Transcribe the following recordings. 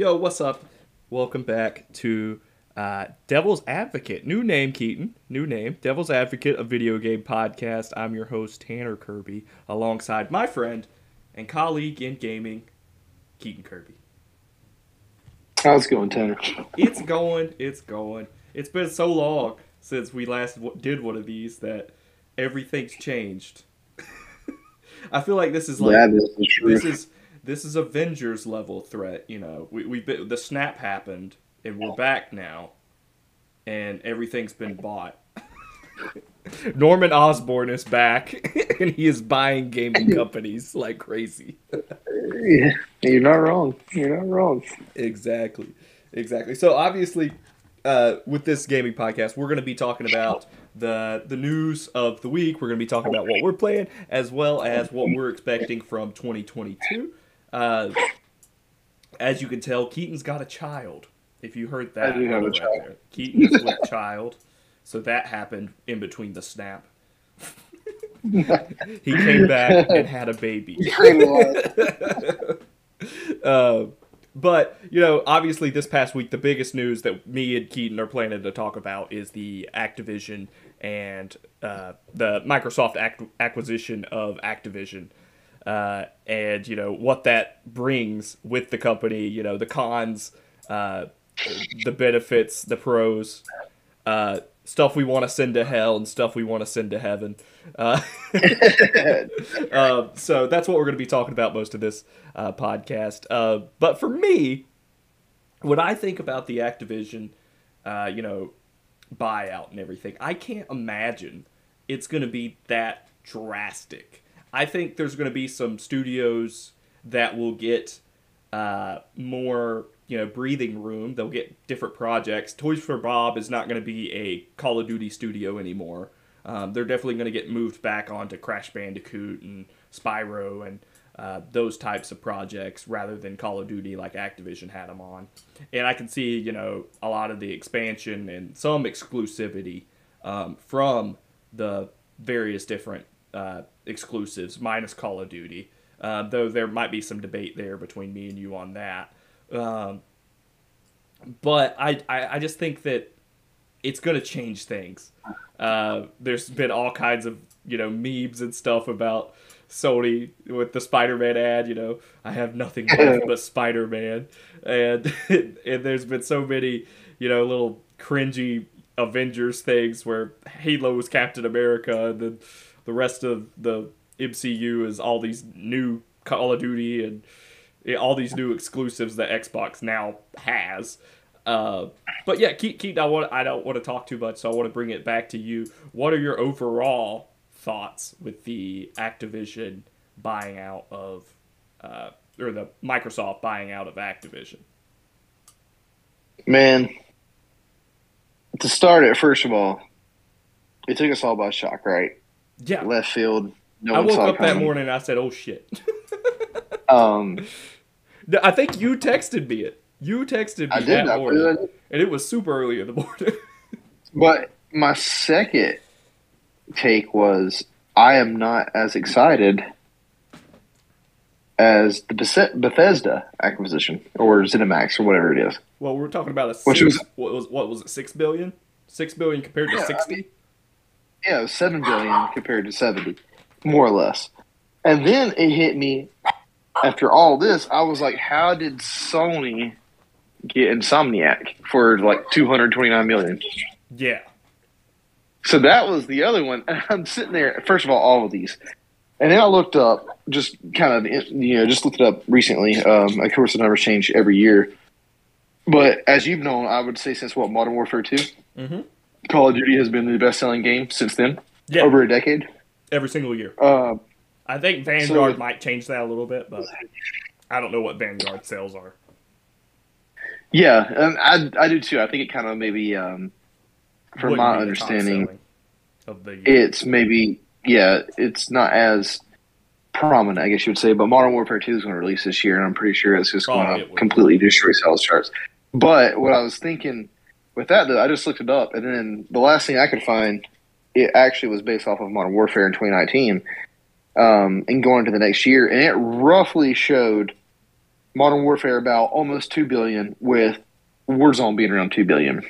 Yo, what's up? Welcome back to uh, Devil's Advocate. New name, Keaton. New name. Devil's Advocate, a video game podcast. I'm your host, Tanner Kirby, alongside my friend and colleague in gaming, Keaton Kirby. How's it going, Tanner? It's going. It's going. It's been so long since we last w- did one of these that everything's changed. I feel like this is like that is the truth. this is this is Avengers level threat. You know, we we been, the snap happened and we're back now, and everything's been bought. Norman Osborn is back, and he is buying gaming companies like crazy. Yeah, you're not wrong. You're not wrong. Exactly, exactly. So obviously, uh, with this gaming podcast, we're going to be talking about the the news of the week. We're going to be talking about what we're playing, as well as what we're expecting from 2022. Uh, as you can tell, Keaton's got a child. If you heard that, I do have a right child. there. Keaton is with child, so that happened in between the snap. he came back and had a baby. uh, but you know, obviously, this past week, the biggest news that me and Keaton are planning to talk about is the Activision and uh, the Microsoft ac- acquisition of Activision, uh, and you know what that brings with the company. You know, the cons, uh, the benefits, the pros. Uh, stuff we want to send to hell and stuff we want to send to heaven. Uh, uh, so that's what we're going to be talking about most of this uh, podcast. Uh, but for me, when I think about the Activision, you know, buyout and everything, I can't imagine it's going to be that drastic. I think there's going to be some studios that will get uh, more, you know, breathing room. They'll get different projects. Toys for Bob is not going to be a Call of Duty studio anymore. Um, they're definitely going to get moved back onto Crash Bandicoot and Spyro and uh, those types of projects rather than Call of Duty like Activision had them on. And I can see, you know, a lot of the expansion and some exclusivity um, from the various different uh, exclusives, minus Call of Duty. Uh, though there might be some debate there between me and you on that. Um, but I, I, I just think that it's going to change things. Uh, there's been all kinds of you know memes and stuff about Sony with the Spider-Man ad. You know, I have nothing left but Spider-Man, and and there's been so many you know little cringy Avengers things where Halo is Captain America, and then the rest of the MCU is all these new Call of Duty and all these new exclusives that Xbox now has. Uh, but yeah, Keith, Keith, I want I don't want to talk too much, so I want to bring it back to you. What are your overall thoughts with the Activision buying out of, uh, or the Microsoft buying out of Activision? Man, to start it, first of all, it took us all by shock, right? Yeah, Left field. No I woke up that morning and I said, "Oh shit." Um, I think you texted me it. You texted me I did. that I morning, really and it was super early in the morning. But my second take was I am not as excited as the Bethesda acquisition or ZeniMax or whatever it is. well, we're talking about a Which six, was- what was what was it? Six billion. Six billion compared to Yeah, I sixty. Yeah, it was seven billion compared to seventy, more or less. And then it hit me after all this. I was like, "How did Sony get Insomniac for like two hundred twenty nine million? yeah. So that was the other one. And I'm sitting there. First of all, all of these, and then I looked up, just kind of you know, just looked it up recently. Um, of course, the numbers change every year. But as you've known, I would say since what Modern Warfare Two, Mhm. Call of Duty has been the best selling game since then, Yeah. over a decade. Every single year. Uh, I think Vanguard So- might change that a little bit, but I don't know what Vanguard sales are. Yeah, um, I I do too. I think it kind of maybe, um, from Wouldn't my be the top understanding, of the year. it's maybe yeah, it's not as prominent, I guess you would say. But Modern Warfare Two is going to release this year, and I'm pretty sure it's just going to completely destroy sales charts. But what I was thinking with that, though, I just looked it up, and then the last thing I could find, it actually was based off of Modern Warfare in 2019, um, and going into the next year, and it roughly showed Modern Warfare about almost two billion, with Warzone being around two billion.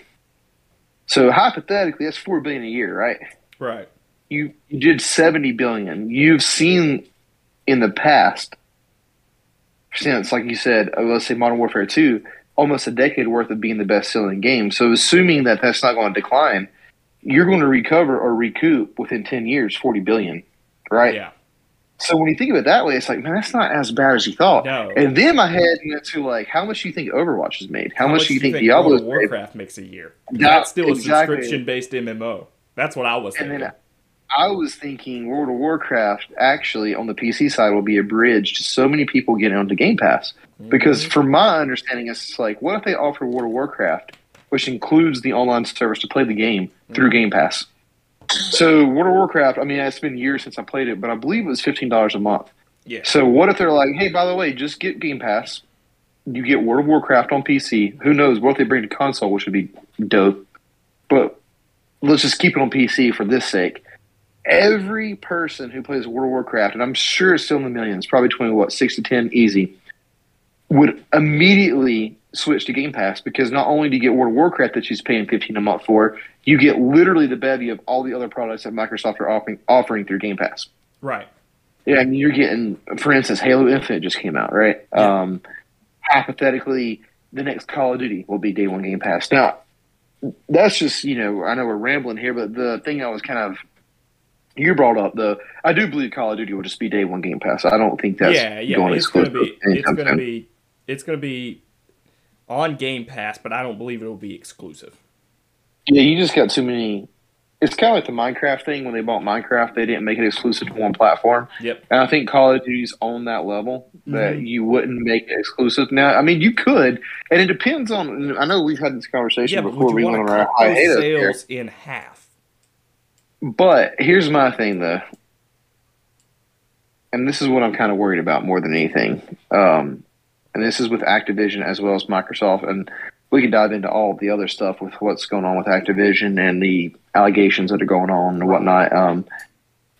So hypothetically, that's four billion a year, right? Right. You you did seventy billion. You've seen in the past since, like you said, uh, let's say Modern Warfare two, almost a decade worth of being the best selling game. So assuming that that's not going to decline, you're going to recover or recoup within ten years forty billion, right? Yeah. So when you think of it that way, it's like, man, that's not as bad as you thought. No. And then my head went to like, how much do you think Overwatch has made? How, much much do you think, World Diablo's of made? Warcraft makes a year? That- That's still a exactly. subscription based MMO. That's what I was thinking. I was thinking World of Warcraft actually on the PC side will be a bridge to so many people getting onto Game Pass. Because Mm-hmm. from my understanding, it's like, what if they offer World of Warcraft, which includes the online service to play the game Mm-hmm. through Game Pass? So World of Warcraft, I mean, it's been years since I played it, but I believe it was fifteen dollars a month. yeah. So what if they're like, hey, by the way, just get Game Pass. You get World of Warcraft on PC. Who knows what they bring to console, which would be dope. But let's just keep it on PC for this sake. Every person who plays World of Warcraft, and I'm sure it's still in the millions, probably between what six to ten, easy, would immediately switch to Game Pass because not only do you get World of Warcraft that she's paying fifteen a month for, you get literally the bevy of all the other products that Microsoft are offering offering through Game Pass. Right. Yeah, I mean, you're getting, for instance, Halo Infinite just came out, right? Yeah. Um, hypothetically, the next Call of Duty will be day one Game Pass. Now, that's just, you know, I know we're rambling here, but the thing I was kind of, you brought up, the I do believe Call of Duty will just be day one Game Pass. I don't think that's yeah, yeah. going It's gonna be. It's gonna be. It's gonna be on Game Pass, but I don't believe it will be exclusive. Yeah, you just got too many. It's kind of like the Minecraft thing. When they bought Minecraft, they didn't make it exclusive to one platform. Yep. And I think Call of Duty's on that level that Mhm. you wouldn't make it exclusive. Now, I mean, you could, and it depends on. I know we've had this conversation Yeah, before we went on to our cut hiatus here. sales in half? But here's my thing, though, and this is what I'm kind of worried about more than anything. Um, and this is with Activision as well as Microsoft, and we can dive into all the other stuff with what's going on with Activision and the allegations that are going on and whatnot. Um,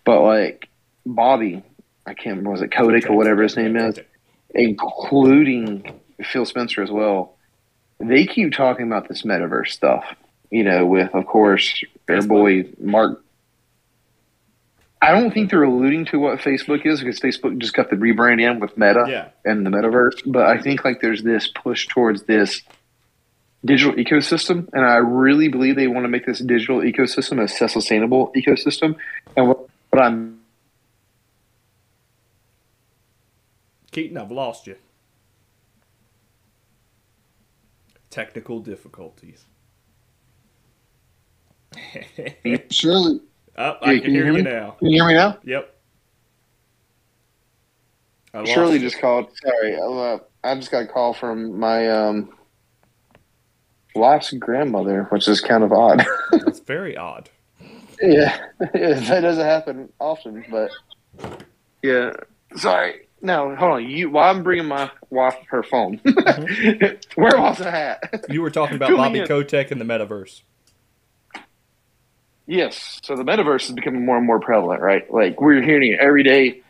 but like Bobby, I can't remember was it Kodak or whatever his name is, including Phil Spencer as well. They keep talking about this metaverse stuff, you know, with of course their boy Mark. I don't think they're alluding to what Facebook is because Facebook just got the rebrand in with Meta Yeah. and the metaverse. But I think like there's this push towards this digital ecosystem, and I really believe they want to make this digital ecosystem a sustainable ecosystem. And what, what I'm Keaton, I've lost you. Technical difficulties. surely oh, I Yeah, can, hear, you you, hear me? now. can you hear me now? Yep. I Shirley you. just called. Sorry, uh, I just got a call from my um, wife's grandmother, which is kind of odd. It's very odd. yeah, that doesn't happen often, but yeah. Sorry. No, hold on. You, while I'm bringing my wife her phone, where was I at? You were talking about Fill me Bobby in. Kotick and the metaverse. Yes. So the metaverse is becoming more and more prevalent, right? Like we're hearing it every day,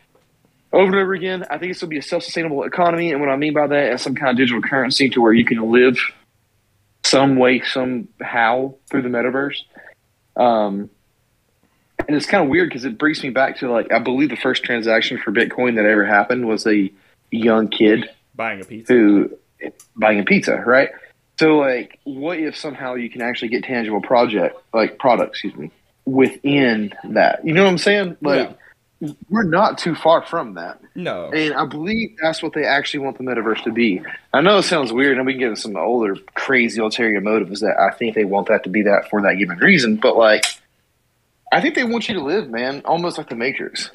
over and over again. I think it's going to be a self-sustainable economy, and what I mean by that is some kind of digital currency to where you can live some way, somehow through the metaverse. Um, and it's kind of weird because it brings me back to like I believe the first transaction for Bitcoin that ever happened was a young kid Buying a pizza. who buying a pizza, right? So like, what if somehow you can actually get tangible project like product, excuse me, within that? You know what I'm saying? Like, we're not too far from that, No. and I believe that's what they actually want the metaverse to be. I know it sounds weird, and we can get into some older crazy ulterior motives that I think they want that to be that for that given reason, but like. I think they want you to live, man, almost like the Matrix.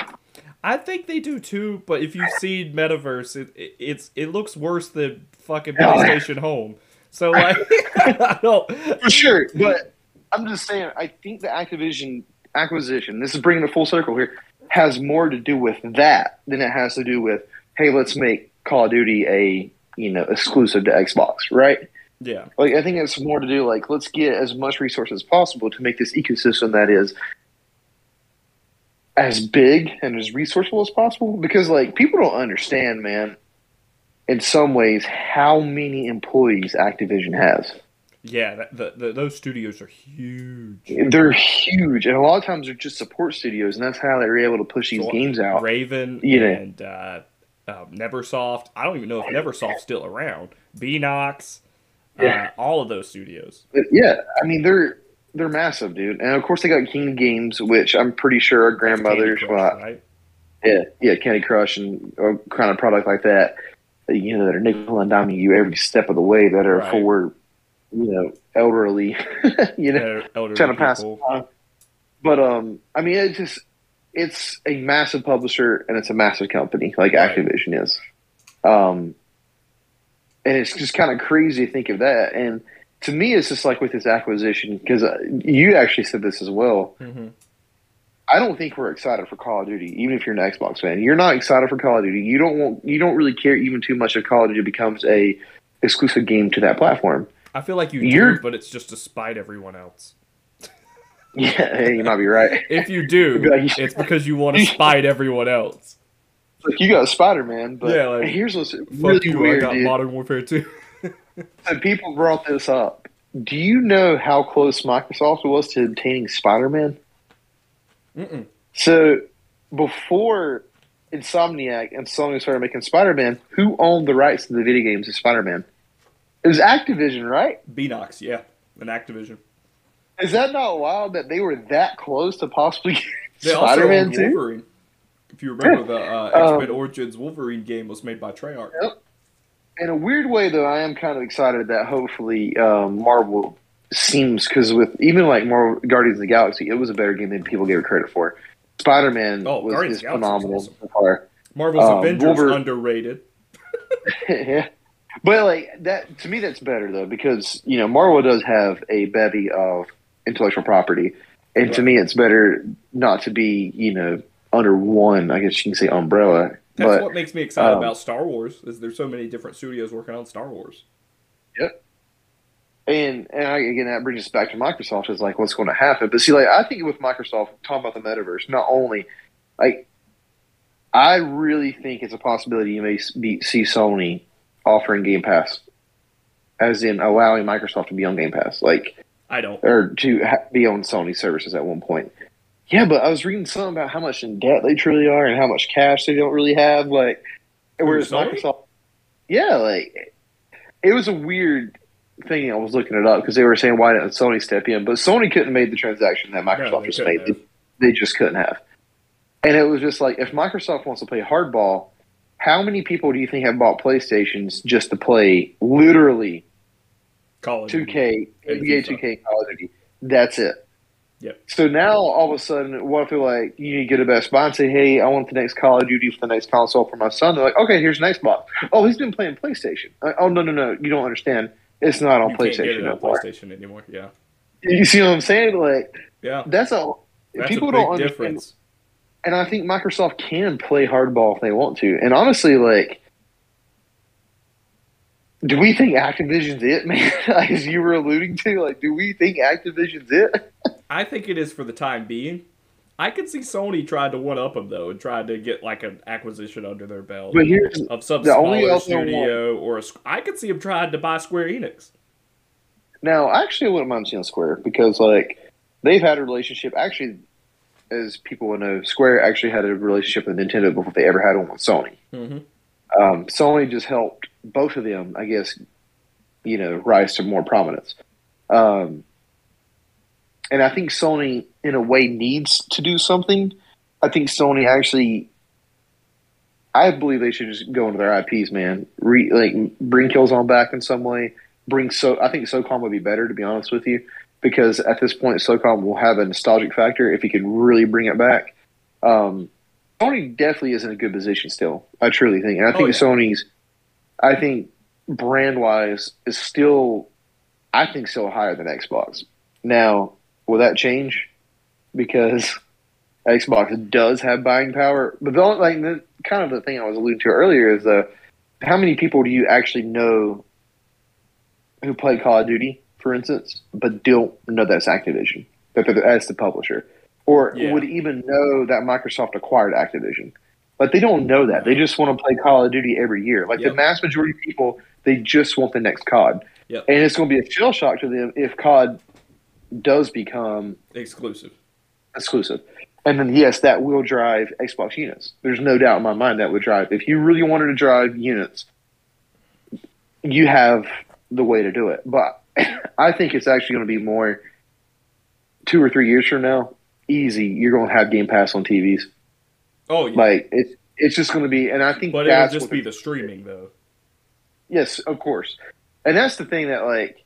I think they do too, but if you've seen Metaverse, it, it it's it looks worse than fucking Oh. PlayStation Home. So like, I don't. for sure. But I'm just saying, I think the Activision acquisition, this is bringing it full circle here, has more to do with that than it has to do with, hey, let's make Call of Duty a you know exclusive to Xbox, right? Yeah, Like I think it's more to do like let's get as much resources as possible to make this ecosystem that is as big and as resourceful as possible because like people don't understand, man. In some ways how many employees Activision has. Yeah, that, the, the, those studios are huge. They're huge, and a lot of times they're just support studios, and that's how they're able to push these So, games out. Raven You know. and uh, uh, Neversoft. I don't even know if Neversoft's still around. Beenox. Yeah. Uh, all of those studios. Yeah, I mean they're they're massive, dude. And of course they got King Games, which I'm pretty sure our grandmothers, Crush, right? yeah, yeah, Candy Crush and a kind of product like that. You know that are nickel and diming you every step of the way that are Right. for you know elderly, you know, El- elderly trying to pass people. the time. But um, I mean, it's just it's a massive publisher and it's a massive company like Right. Activision is. Um, and it's just kind of crazy to think of that. And to me, it's just like with this acquisition because uh, you actually said this as well. Mhm. I don't think we're excited for Call of Duty, even if you're an Xbox fan. You're not excited for Call of Duty. You don't want. You don't really care even too much if Call of Duty becomes a exclusive game to that platform. I feel like you You're- do, but it's just to spite everyone else. Yeah, you might be right. If you do, it's because you want to spite everyone else. Like you got Spider Man, but Yeah, like, here's what's really you, weird, I got dude. Modern Warfare 2. So people brought this up. Do you know how close Microsoft was to obtaining Spider Man? Mm-mm. So before Insomniac and Sony started making Spider Man, who owned the rights to the video games of Spider Man? It was Activision, right? Beenox, yeah. An Activision. Is that not wild that they were that close to possibly Spider Man too? Wolverine. If you remember, the uh, Um, X-Men Origins Wolverine game was made by Treyarch. Yep. In a weird way, though, I am kind of excited that hopefully um, Marvel seems because with even like more Guardians of the Galaxy, it was a better game than people gave it credit for. Spider Man Oh, was Guardians is of the Galaxy phenomenal so far. Marvel's Um, Avengers Wolver- underrated. yeah. But like that to me that's better though because you know Marvel does have a bevy of intellectual property and to me it's better not to be you know under one I guess you can say umbrella That's but what makes me excited um, about Star Wars. Is there's so many different studios working on Star Wars. And and I, again that brings us back to Microsoft is like what's going to happen but see like I think with Microsoft talking about the metaverse not only like I really think it's a possibility you may be, see Sony offering Game Pass as in allowing Microsoft to be on Game Pass like I don't. or to ha- be on Sony services at one point. Yeah, but I was reading something about how much in debt they truly are and how much cash they don't really have. Like, whereas Microsoft, yeah, like it was a weird thing. I was looking it up because they were saying why didn't Sony step in, but Sony couldn't make the transaction that Microsoft they just made. They, they just couldn't have. And it was just like if Microsoft wants to play hardball, how many people do you think have bought PlayStations just to play literally Call 2K, And NBA 2K, Call of Duty. That's it. Yep. So now all of a sudden, what if they're like, you need to go to Best Buy and say, hey, I want the next Call of Duty for the next console for my son. They're like, okay, here's an Xbox. Oh, he's been playing PlayStation. Uh, oh, no, no, no. You don't understand. It's not on You PlayStation it no on more. PlayStation anymore. Yeah. You see what I'm saying? Like, Yeah. that's a. That's people a don't understand. difference. And I think Microsoft can play hardball if they want to. And honestly, like, do we think Activision's it, man? As you were alluding to, like, do we think Activision's it? I think it is for the time being. I could see Sony trying to one up them though, and trying to get like an acquisition under their belt But here's of some the smaller studio or a. I could see them trying to buy Square Enix. Now, actually, I wouldn't mind seeing Square because, like, they've had a relationship. Actually, as people will know, Square actually had a relationship with Nintendo before they ever had one with Sony. Mm-hmm. Um, Sony just helped both of them, I guess, you know, rise to more prominence. Um, and I think Sony, in a way, needs to do something. I think Sony actually, I believe they should just go into their IPs, man. Re, like bring Killzone back in some way. Bring so I think SOCOM would be better, to be honest with you, because at this point, SOCOM will have a nostalgic factor if he can really bring it back. Um, Sony definitely is in a good position still. I truly think, and I Oh, think yeah. Sony's, I think brand wise is still, I think still higher than Xbox. Now, will that change? Because Xbox does have buying power, but the only, like the, kind of the thing I was alluding to earlier is uh, how many people do you actually know who play Call of Duty, for instance, but don't know that's Activision, that that's the publisher, or Yeah. would even know that Microsoft acquired Activision? Like they don't know that. They just want to play Call of Duty every year. Like Yep. the mass majority of people, they just want the next COD. Yep. And it's going to be a shell shock to them if COD does become Exclusive. exclusive. And then yes, that will drive Xbox units. There's no doubt in my mind that would drive. If you really wanted to drive units, you have the way to do it. But I think it's actually going to be more two or three years from now. Easy, you're going to have Game Pass on TVs. Oh yeah. Like it's it's just going to be, and I think but it would just be the streaming though. Yes, of course. And that's the thing that like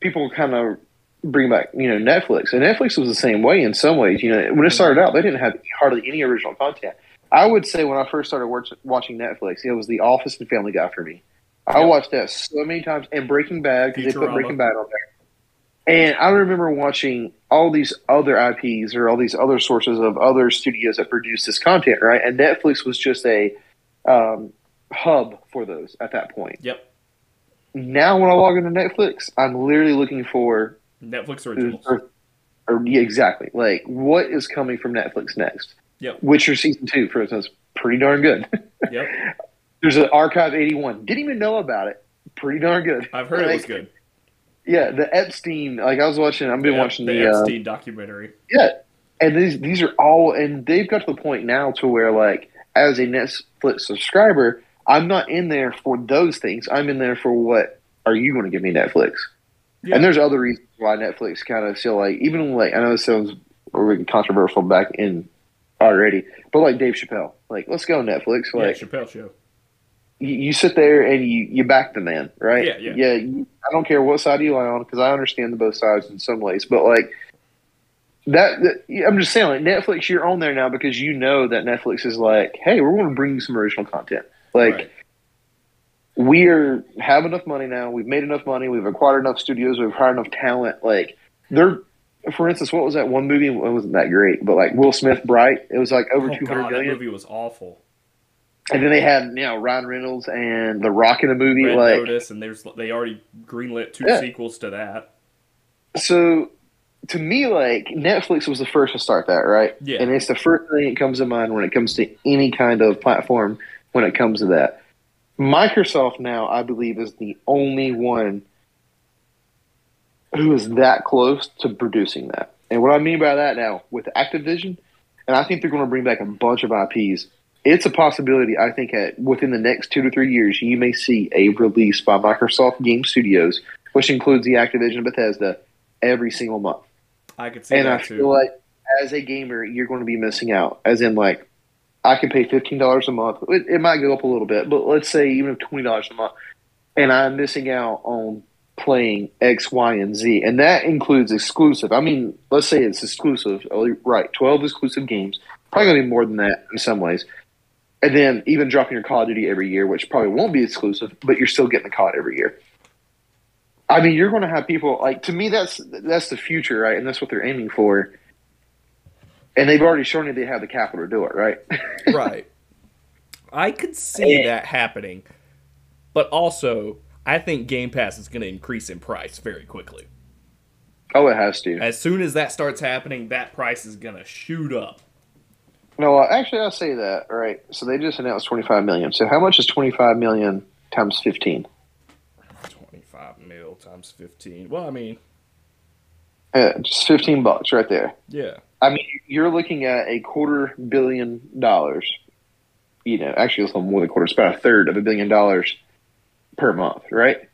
people kind of bring back, you know, Netflix. And Netflix was the same way in some ways. You know, when it started out, they didn't have hardly any original content. I would say when I first started watching Netflix, it was The Office and Family Guy for me. I watched that so many times, and Breaking Bad because they put Breaking Bad on there. And I remember watching all these other IPs or all these other sources of other studios that produce this content, right? And Netflix was just a um, hub for those at that point Yep. now when I log into Netflix, I'm literally looking for Netflix originals. or, or yeah, exactly like what is coming from Netflix next. Yep. Witcher season two, for instance, pretty darn good. Yep. There's an Archive 81. Didn't even know about it. Pretty darn good. I've heard it was good. Yeah, the Epstein. Like I was watching. I've been watching the the, uh, Epstein documentary. yeah, and these these are all, and they've got to the point now to where like as a Netflix subscriber, I'm not in there for those things. I'm in there for what are you going to give me Netflix? Yeah. And there's other reasons why Netflix kind of still like even like I know this sounds really controversial back in already, but like Dave Chappelle, like let's go Netflix. yeah, Like Chappelle show. you, you sit there and you you back the man, right? Yeah, yeah. yeah. You, I don't care what side you lie on because I understand the both sides in some ways, but like that, that I'm just saying, like Netflix, you're on there now because you know that Netflix is like, hey, we're going to bring you some original content, like. Right. We are have enough money now. We've made enough money. We've acquired enough studios. We've hired enough talent. Like they're, for instance, what was that one movie? It wasn't that great, but like Will Smith, Bright. It was like over Oh, two hundred that movie was awful. And then they had you know Ryan Reynolds and The Rock in a movie. Red like Notice, and there's they already greenlit two Yeah. sequels to that. so, to me, like Netflix was the first to start that, right? Yeah. And it's the first thing that comes to mind when it comes to any kind of platform. When it comes to that, Microsoft now, I believe, is the only one who is that close to producing that. And what I mean by that now, with Activision, and I think they're going to bring back a bunch of IPs. It's a possibility. I think at within the next two to three years, you may see a release by Microsoft Game Studios, which includes the Activision Bethesda, every single month. I could see And I that too. feel like as a gamer, you're going to be missing out. As in, like, I can pay fifteen dollars a month. It, it might go up a little bit, but let's say even twenty dollars a month, and I'm missing out on playing X, Y, and Z, and that includes exclusive. I mean, let's say it's exclusive, oh, right? Twelve exclusive games, probably to be more than that in some ways. And then even dropping your Call of Duty every year, which probably won't be exclusive, but you're still getting the COD every year. I mean, you're going to have people like to me. That's that's the future, right? And that's what they're aiming for. And they've already shown you they have the capital to do it, right? right. I could see that happening, but also I think Game Pass is going to increase in price very quickly. oh, it has to. As soon as that starts happening, that price is going to shoot up. No, uh, actually, I'll say that. All right. So they just announced 25 million. So how much is 25 million times 15? 25 mil times 15. Well, I mean, Uh, just 15 bucks right there. yeah. I mean, you're looking at a quarter billion dollars. You know, actually, it's a little more than a quarter. It's about a third of a billion dollars per month, right?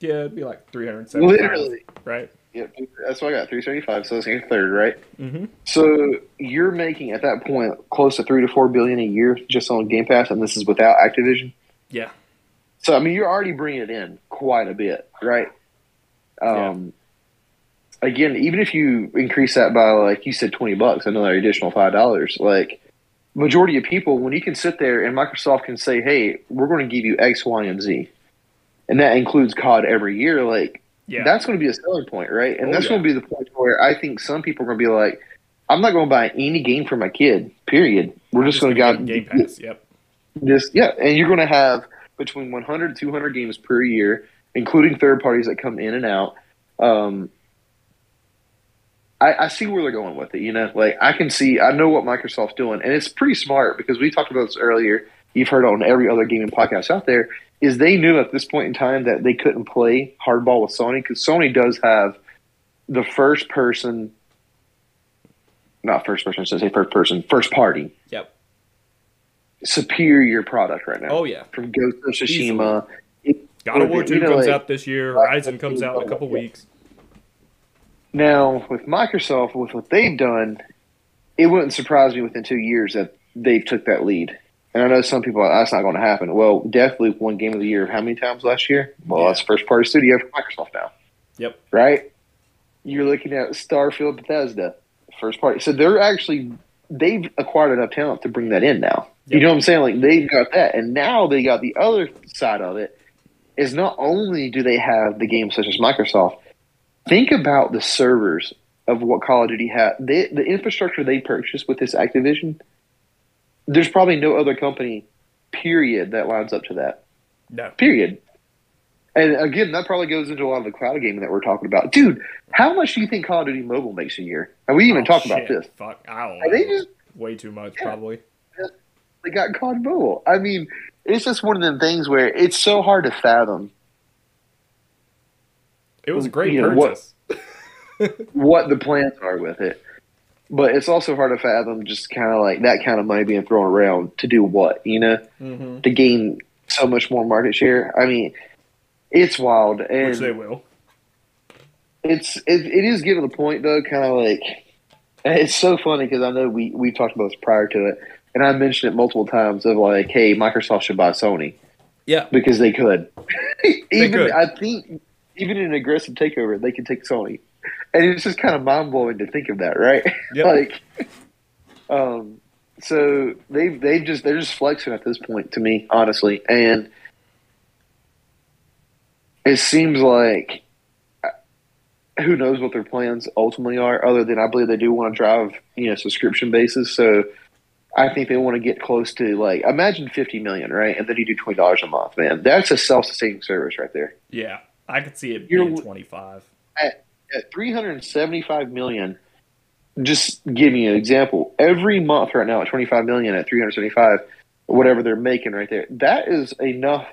Yeah, it'd be like 375. Literally. Right? Yep. That's what I got. 375. So it's a third, right? Mm-hmm. So you're making at that point close to three to four billion a year just on Game Pass, and this is without Activision. Yeah. So I mean, you're already bringing it in quite a bit, right? Um, Again, even if you increase that by like you said, twenty bucks, another additional five dollars, like majority of people, when you can sit there and Microsoft can say, "Hey, we're going to give you X, Y, and Z," and that includes COD every year, like Yeah. that's going to be a selling point, right? And Oh, that's yeah. going to be the point where I think some people are going to be like, "I'm not going to buy any game for my kid." Period. We're just, going to gonna go get Game Pass. Yep. just yeah, and you're going to have between 100 200 games per year, including third parties that come in and out. Um, I, I see where they're going with it. You know, like I can see, I know what Microsoft's doing, and it's pretty smart because we talked about this earlier. You've heard on every other gaming podcast out there. Is they knew at this point in time that they couldn't play hardball with Sony because Sony does have the first person, not first person, I should say first person, first party Yep. superior product right now. Oh yeah. From Ghost of Tsushima. God of War Two You know, comes like- out this year. Horizon comes out in a couple Yeah. weeks. Now with Microsoft, with what they've done, it wouldn't surprise me within two years that they've took that lead. And I know some people are, that's not going to happen. Well, Deathloop won Game of the Year how many times last year? Well, Yeah. that's first party studio for Microsoft now, Yep. right? You're looking at Starfield Bethesda, first party. So they're actually they've acquired enough talent to bring that in now. You know what I'm saying? Like they've got that, and now they got the other side of it. Is not only do they have the games such as Microsoft, think about the servers of what Call of Duty had. They, the infrastructure they purchased with this Activision, there's probably no other company, period, that lines up to that. No. Period. And again, that probably goes into a lot of the cloud gaming that we're talking about. Dude, how much do you think Call of Duty Mobile makes a year? And we even Oh, talk about this. Fuck. I don't know. Are they just Way too much, Yeah. probably. they got COD Mobile? I mean, it's just one of them things where it's so hard to fathom It was a great You know, what- purchase. what the plans are with it. But it's also hard to fathom just kind of like that kind of money being thrown around to do what, you know, hmm to gain so much more market share. I mean, it's wild, and Which they will. it's it, it is getting to the point though, kind of like it's so funny because I know we we talked about this prior to it, and I mentioned it multiple times of like, hey, Microsoft should buy Sony Yeah. because they could. even could. I think even in an aggressive takeover, they can take Sony, and it's just kind of mind blowing to think of that, right? Yep. like, um, so they they just they're just flexing at this point to me, honestly, and it seems like uh, who knows what their plans ultimately are, other than I believe they do want to drive you know subscription basis. So I think they want to get close to like imagine fifty million, right? And then you do twenty dollars a month, man. That's a self sustaining service right there. Yeah. I could see it being 25. At three hundred and seventy five million, just give me an example. Every month right now at twenty five million at three hundred seventy five, whatever they're making right there, that is enough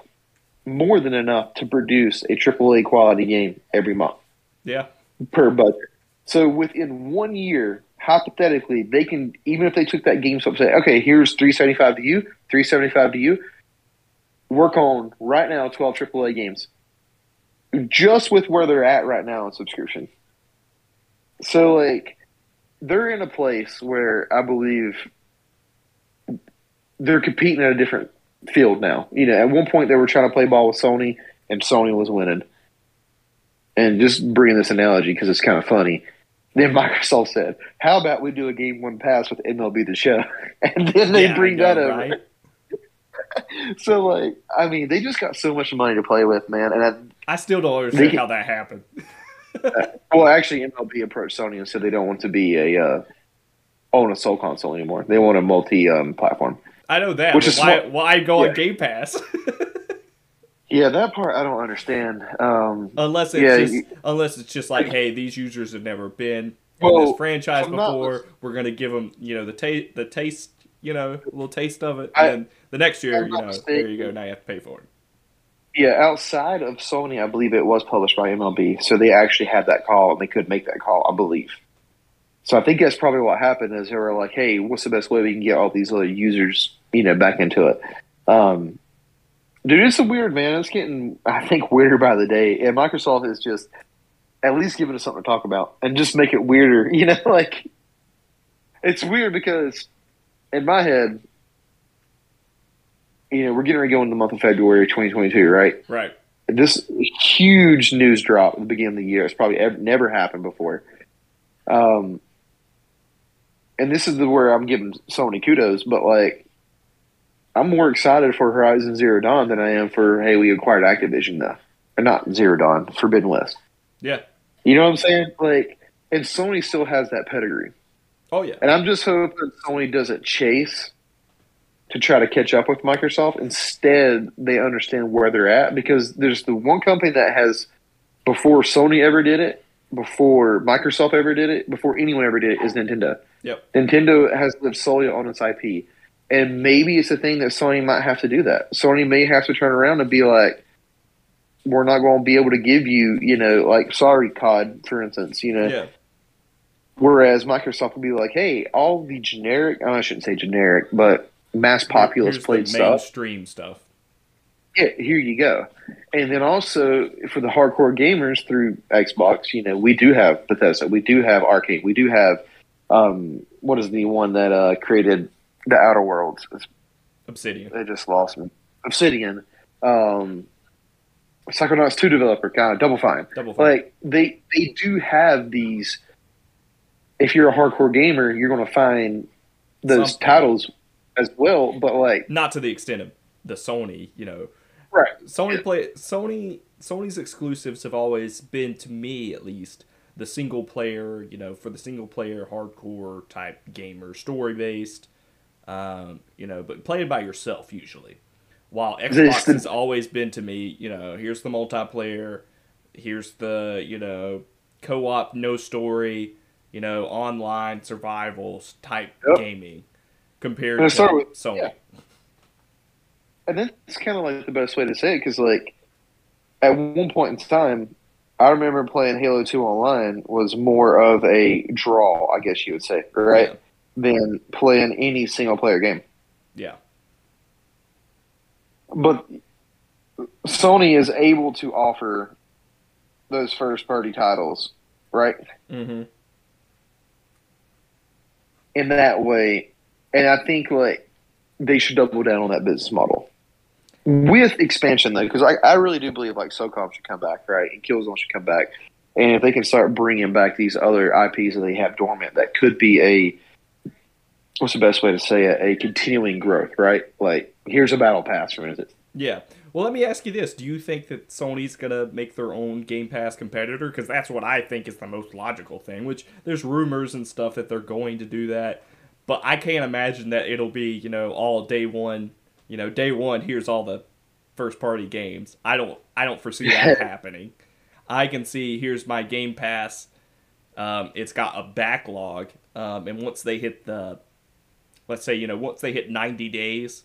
more than enough to produce a AAA quality game every month. Yeah. per budget. So within one year, hypothetically, they can even if they took that game up, say, okay, here's three seventy five to you, three seventy five to you. Work on right now twelve AAA games, just with where they're at right now in subscription. So like, they're in a place where I believe they're competing at a different field now. You know, at one point they were trying to play ball with Sony, and Sony was winning and just bringing this analogy because it's kind of funny. Then Microsoft said, "How about we do a game one pass with MLB the Show?" And then they Yeah, bring know, that over. right? So, like, I mean, they just got so much money to play with, man. And I, I still don't understand They- how that happened. well, actually, MLB approached Sony and said they don't want to be a uh, own a sole console anymore. They want a multi um, platform. I know that. Which is why, smart. why go Yeah. on Game Pass? Yeah, that part I don't understand. Um, unless it's Yeah, just you- unless it's just like, hey, these users have never been on Well, this franchise I'm not- before. We're gonna give them, you know, the taste, the taste, you know, a little taste of it, I- and the next year, I'm you know, mistaken. there you go. Now you have to pay for it. Yeah, outside of Sony, I believe it was published by MLB, so they actually had that call and they could make that call, I believe. So I think that's probably what happened is they were like, "Hey, what's the best way we can get all these other users, you know, back into it?" Um, dude, it's a weird man. It's getting, I think, weirder by the day, and Microsoft is just at least giving us something to talk about and just make it weirder. You know, like it's weird because in my head, you know, we're getting ready to go into the month of February 2022, right? Right. this huge news drop at the beginning of the year. It's probably ever, never happened before. Um, and this is the, where I'm giving Sony kudos, but like, I'm more excited for Horizon Zero Dawn than I am for hey, we acquired Activision though, or not Zero Dawn, Forbidden West. Yeah. You know what I'm saying? Like, and Sony still has that pedigree, Oh yeah. and I'm just hoping Sony doesn't chase to try to catch up with Microsoft. Instead, they understand where they're at because there's the one company that has, before Sony ever did it, before Microsoft ever did it, before anyone ever did it, is Nintendo. Yep. Nintendo has lived solely on its IP. And maybe it's a thing that Sony might have to do that. Sony may have to turn around and be like, we're not going to be able to give you, you know, like, sorry, COD, for instance, you know. Yeah. Whereas Microsoft would be like, hey, all the generic, I shouldn't say generic, but mass populace Here's played the stuff. mainstream stuff. Yeah, here you go. And then also for the hardcore gamers through Xbox, you know, we do have Bethesda, we do have Arkane, we do have um, what is the one that uh, created the Outer Worlds? It's, Obsidian. they just lost me. Obsidian, um, Psychonauts two developer, of Double Fine. Double Fine. Like they they do have these. If you're a hardcore gamer, you're going to find those Something. titles as well. But like, Not to the extent of the Sony, you know. right? Sony play Sony Sony's exclusives have always been to me at least the single player, you know, for the single player hardcore type gamer, story based, um, you know, but played by yourself usually. While Xbox has always been to me, you know, here's the multiplayer, here's the, you know, co-op no story, you know, online survival type Yep. gaming compared to start with- Sony. yeah. And that's kind of like the best way to say it because, like, at one point in time, I remember playing Halo 2 online was more of a draw, I guess you would say, right? Yeah. Than playing any single player game. Yeah. But Sony is able to offer those first party titles, right? Mm-hmm. In that way. And I think, like, they should double down on that business model. With expansion, though, because I, I really do believe, like, SOCOM should come back, right? And Killzone should come back. And if they can start bringing back these other IPs that they have dormant, that could be a what's the best way to say it? A continuing growth, right? Like, here's a battle pass, for instance. Yeah. Well, let me ask you this: Do you think that Sony's gonna make their own Game Pass competitor? Because that's what I think is the most logical thing. Which there's rumors and stuff that they're going to do that, but I can't imagine that it'll be you know all day one. You know, day one. Here's all the first party games. I don't. I don't foresee that happening. I can see here's my Game Pass. Um, it's got a backlog, um, and once they hit the, let's say you know once they hit 90 days,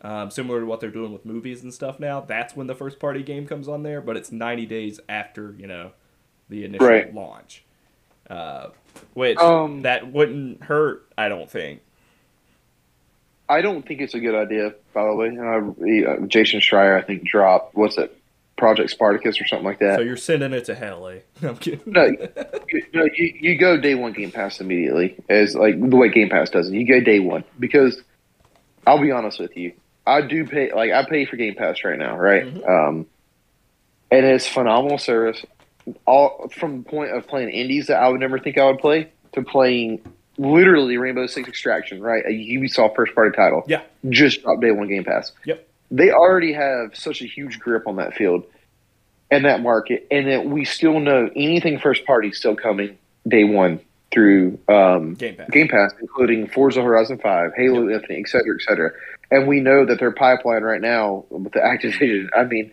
um, similar to what they're doing with movies and stuff now. That's when the first party game comes on there, but it's 90 days after you know the initial Right. launch, uh, which Um, that wouldn't hurt. I don't think. I don't think it's a good idea, by the way. Uh, Jason Schreier, I think, dropped, what's it, Project Spartacus or something like that. So you're sending it to hell, eh? I'm kidding. No, you, no, you, you go day one Game Pass immediately, as like the way Game Pass does it. You go day one because I'll be honest with you, I do pay like I pay for Game Pass right now, right? Um, and it's phenomenal service. All from the point of playing indies that I would never think I would play to playing literally Rainbow Six Extraction, right? A Ubisoft first party title. Yeah. just dropped day one Game Pass. Yep. They already have such a huge grip on that field and that market, and that we still know anything first party still coming day one through um, Game Pass. Game Pass, including Forza Horizon Five, Halo Infinite, et cetera, et cetera. And we know that their pipeline right now with the Activision, I mean,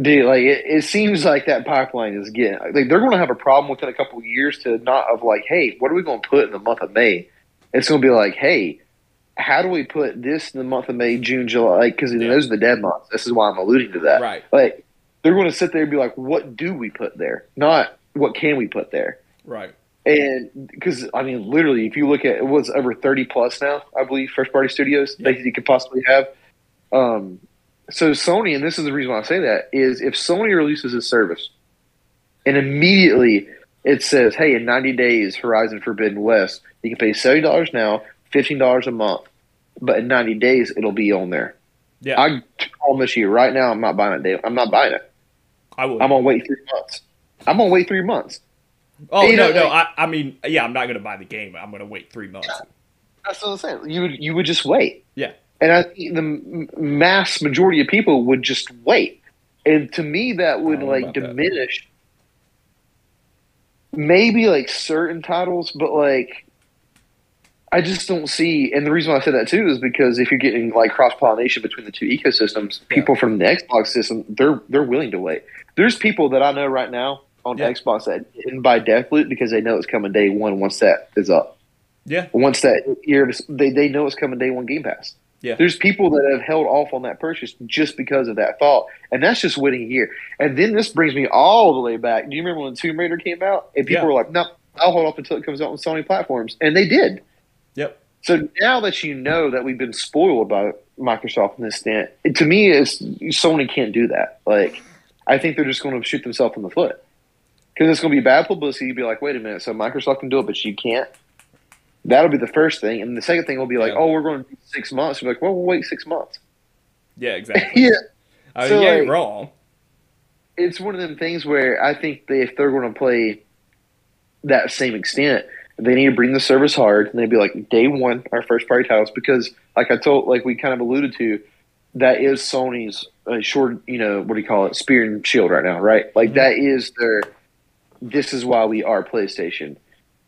dude, like it, it seems like that pipeline is getting like they're going to have a problem within a couple of years to not of like, hey, what are we going to put in the month of May? It's going to be like, hey, how do we put this in the month of May, June, July? Because Yeah. those are the dead months. This is why I'm alluding to that. Right. Like they're going to sit there and be like, what do we put there? Not what can we put there. Right. And because I mean, literally, if you look at it was over thirty plus now, I believe first party studios Yeah. that you could possibly have. Um, so Sony, and this is the reason why I say that is if Sony releases a service, and immediately it says, "Hey, in ninety days, Horizon Forbidden West, you can pay seventy dollars now, fifteen dollars a month, but in ninety days it'll be on there." Yeah. I promise you, right now, I'm not buying it. Dave. I'm not buying it. I would. I'm gonna wait three months. I'm gonna wait three months. oh you no, know, no. like- I, I mean, yeah, I'm not gonna buy the game. I'm gonna wait three months. That's what I'm saying. You would you would just wait. Yeah. And I think the mass majority of people would just wait. And to me, that would I don't know like about that. diminish maybe like certain titles, but like I just don't see. And the reason why I said that too is because if you're getting like cross pollination between the two ecosystems, Yeah. people from the Xbox system they're they're willing to wait. There's people that I know right now on Yeah. Xbox that didn't buy Deathloop because they know it's coming day one once that is up. Yeah. Once that year, they, they know it's coming day one Game Pass. Yeah. There's people that have held off on that purchase just because of that thought, and that's just waiting here. And then this brings me all the way back. Do you remember when Tomb Raider came out? And people Yeah. were like, "No, I'll hold off until it comes out on Sony platforms," and they did. Yep. So now that you know that we've been spoiled by Microsoft in this stint, it, to me, is Sony can't do that. Like, I think they're just going to shoot themselves in the foot because it's going to be bad publicity. You'd be like, wait a minute, so Microsoft can do it, but you can't. That'll be the first thing, and the second thing will be like, Yeah. oh, we're going to do six months. You're like, well, we'll wait six months. Yeah. Exactly. yeah, I mean, So, ain't like- wrong. it's one of them things where I think they, if they're going to play that same extent, they need to bring the service hard, and they'd be like day one, our first party titles, because like I told, like we kind of alluded to, that is Sony's uh, short, you know, what do you call it, spear and shield right now, right? Like Mhm. that is their. This is why we are PlayStation,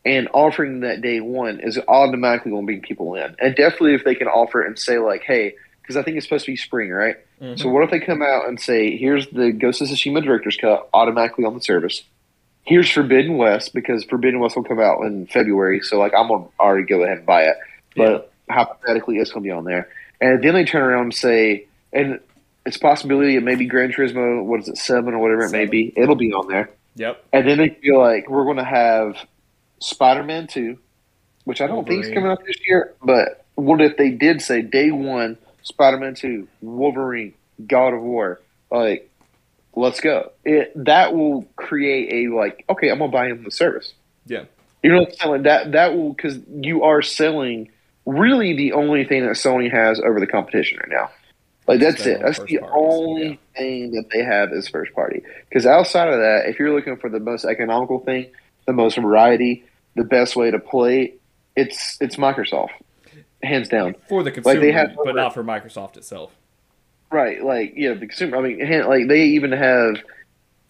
and offering that day one is automatically going to bring people in, and definitely if they can offer and say like, hey, because I think it's supposed to be spring, right? Mhm. So what if they come out and say, "Here's the Ghost of Tsushima director's cut automatically on the service. Here's Forbidden West because Forbidden West will come out in February. So like I'm gonna already go ahead and buy it, but hypothetically it's gonna be on there. And then they turn around and say, and it's a possibility it may be Gran Turismo, what is it, seven or whatever it may be. It'll be on there. Yep. And then they feel like we're gonna have Spider-Man two, which I don't think is coming out this year. But what if they did say day one Spider-Man two, Wolverine, God of War, like let's go. It that will create a like okay, I'm gonna buy him the service. Yeah. You know what I'm saying? That that will because you are selling really the only thing that Sony has over the competition right now. Like that's it. That's the parties, only yeah. thing that they have is first party. Because outside of that, if you're looking for the most economical thing, the most variety, the best way to play, it's it's Microsoft, hands down. For the consumer, they have- but not for Microsoft itself. Right, like yeah, the consumer. I mean, like they even have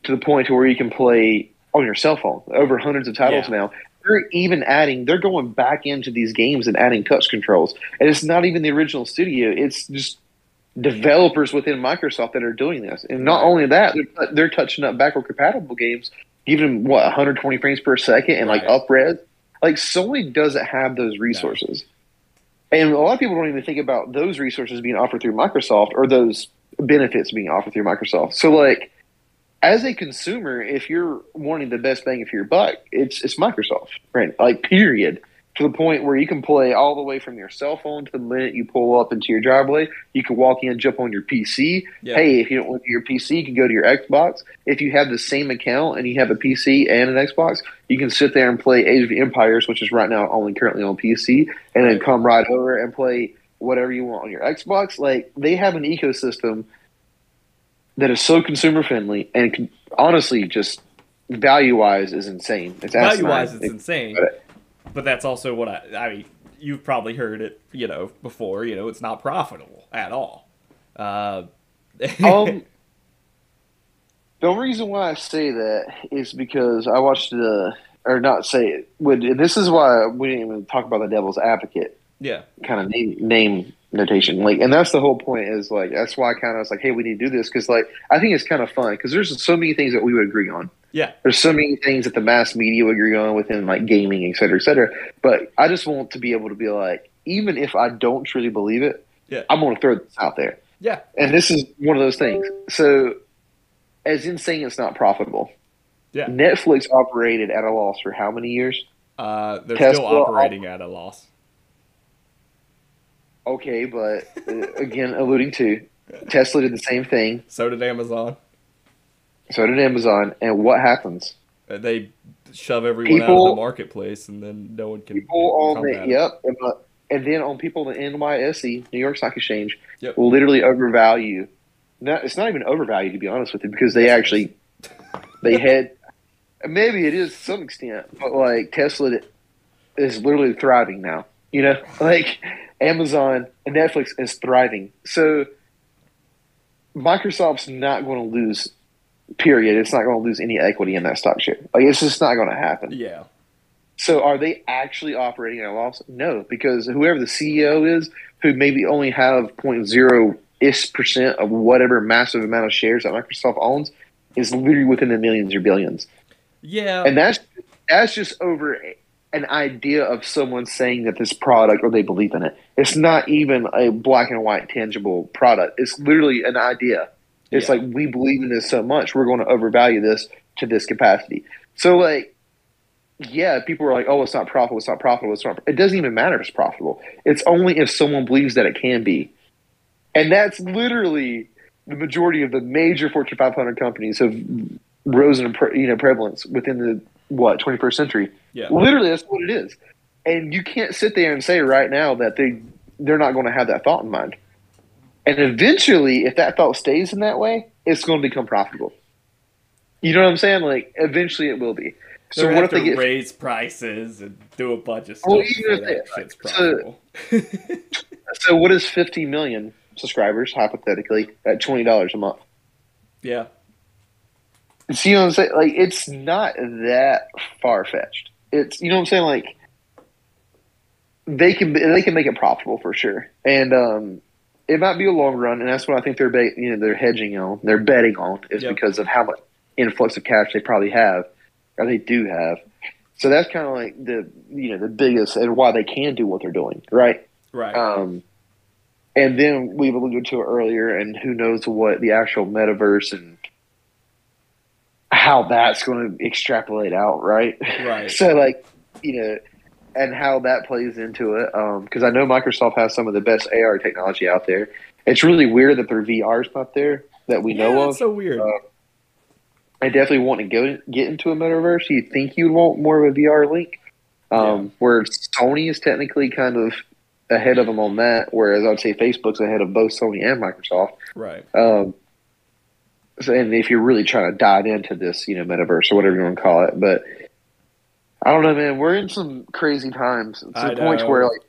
to the point to where you can play on your cell phone. Over hundreds of titles Yeah. now. They're even adding. They're going back into these games and adding touch controls, and it's not even the original studio. It's just developers within Microsoft that are doing this. And not only that, they're, they're touching up backward compatible games, giving them what 120 frames per second and like Right. up res. Like Sony doesn't have those resources. And a lot of people don't even think about those resources being offered through Microsoft or those benefits being offered through Microsoft. So, like, as a consumer, if you're wanting the best bang for your buck, it's it's Microsoft, right? Like, period. To the point where you can play all the way from your cell phone to the minute you pull up into your driveway. You can walk in, jump on your PC. Yeah. Hey, if you don't want your PC, you can go to your Xbox. If you have the same account and you have a PC and an Xbox, you can sit there and play Age of Empires, which is right now only currently on PC, and then come right over and play whatever you want on your Xbox. Like they have an ecosystem that is so consumer friendly and can, honestly just value wise is insane. It's Value wise, it's insane. But that's also what I. I mean, you've probably heard it, you know, before. You know, it's not profitable at all. Uh, um, the only reason why I say that is because I watched the, or not say it. When, and this is why we didn't even talk about the Devil's Advocate yeah, kind of name name notation. Like, and that's the whole point. Is like that's why I kind of was like, hey, we need to do this because like I think it's kind of fun because there's so many things that we would agree on. yeah, There's so many things that the mass media would agree on within like gaming, et cetera, et cetera. But I just want to be able to be like, even if I don't truly believe it, Yeah. I'm going to throw this out there. yeah, And this is one of those things. So, as in saying it's not profitable, yeah. Netflix operated at a loss for how many years? Uh, they're Tesla still operating at a loss. Okay, but uh, again, alluding to Tesla did the same thing. So did Amazon. So did Amazon. And what happens? Uh, They shove everyone out of the marketplace, and then no one can. People on the yep, and, uh, and then on people in the NYSE, New York Stock Exchange, Yep. will literally overvalue. It's not even overvalued to be honest with you, because they actually they had maybe it is to some extent, but like Tesla is literally thriving now. You know, like Amazon and Netflix is thriving. So Microsoft's not going to lose. Period. It's not going to lose any equity in that stock share. Like it's just not going to happen. Yeah, So are they actually operating at a loss? No, because whoever the CEO is, who maybe only have 0.0 ish percent of whatever massive amount of shares that Microsoft owns, is literally within the millions or billions. Yeah, and that's that's just over an idea of someone saying that this product or they believe in it. It's not even a black and white tangible product. It's literally an idea. It's Yeah. like we believe in this so much, we're going to overvalue this to this capacity. So like, yeah, people are like, "Oh, it's not profitable. It's not profitable. It's not." It doesn't even matter if it's profitable. It's only if someone believes that it can be, and that's literally the majority of the major Fortune 500 companies have risen in you know prevalence within the what 21st century. yeah, Literally, that's what it is. And you can't sit there and say right now that they they're not going to have that thought in mind. And eventually, if that thought stays in that way, it's going to become profitable. You know what I'm saying? Like eventually, it will be. So what if they get? raise prices and do a bunch of stuff Well, even if they- shit's so- profitable? So what is 50 million subscribers hypothetically at twenty dollars a month? yeah, See what I'm saying? Like it's not that far fetched. It's you know what I'm saying? Like they can they can make it profitable for sure, and um, it might be a long run, and that's what I think they're ba- you know they're hedging on, they're betting on, is Yep. because of how much influx of cash they probably have, or they do have. So that's kind of like the you know the biggest and why they can do what they're doing, right? right. Um, and then we've alluded to it earlier, and who knows what the actual metaverse and how that's going to extrapolate out, right? Right. so, like, you know, and how that plays into it. Because I know Microsoft has some of the best AR technology out there. It's really weird that their VR's not there that we yeah, know that's of. so weird. Uh, I definitely want to go get into a metaverse. You think you'd want more of a VR link, um, where Sony is technically kind of ahead of them on that, whereas I'd say Facebook's ahead of both Sony and Microsoft. right. Um, and if you're really trying to dive into this, you know, metaverse or whatever you want to call it, but I don't know, man. We're in some crazy times to the point where, like,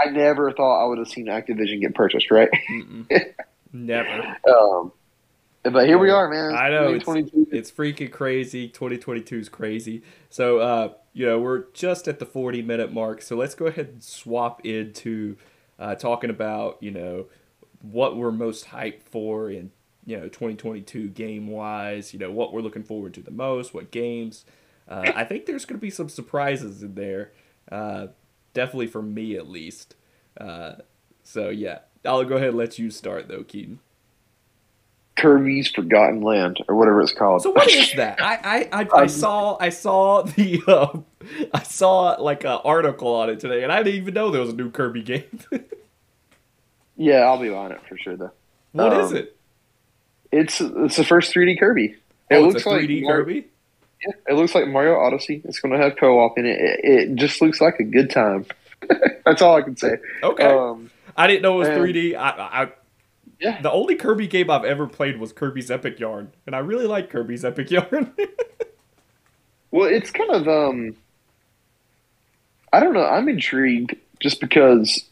I never thought I would have seen Activision get purchased, right? Never. Um, but here we are, man. I know, it's- It's freaking crazy. 2022 is crazy. So, uh, you know, we're just at the 40 minute mark. So let's go ahead and swap into uh, talking about, you know, what we're most hyped for in, you know, 2022 game wise, you know, what we're looking forward to the most, what games. Uh, I think there's going to be some surprises in there. Uh, definitely for me, at least. Uh, so, yeah. I'll go ahead and let you start, though, Keaton. Kirby's Forgotten Land or whatever it's called. So what is that? I I, I, I Um, saw I saw the um, I saw like an article on it today, and I didn't even know there was a new Kirby game. yeah, I'll be on it for sure though. What is Um, it? It's it's the first 3D Kirby. It Oh, looks like 3D Mar- Kirby. Yeah, it looks like Mario Odyssey. It's going to have co-op in it. it. It just looks like a good time. That's all I can say. Okay, Um, I didn't know it was and- 3D. I, I yeah, the only Kirby game I've ever played was Kirby's Epic Yarn, and I really like Kirby's Epic Yarn. well, it's kind of um, I don't know. I'm intrigued just because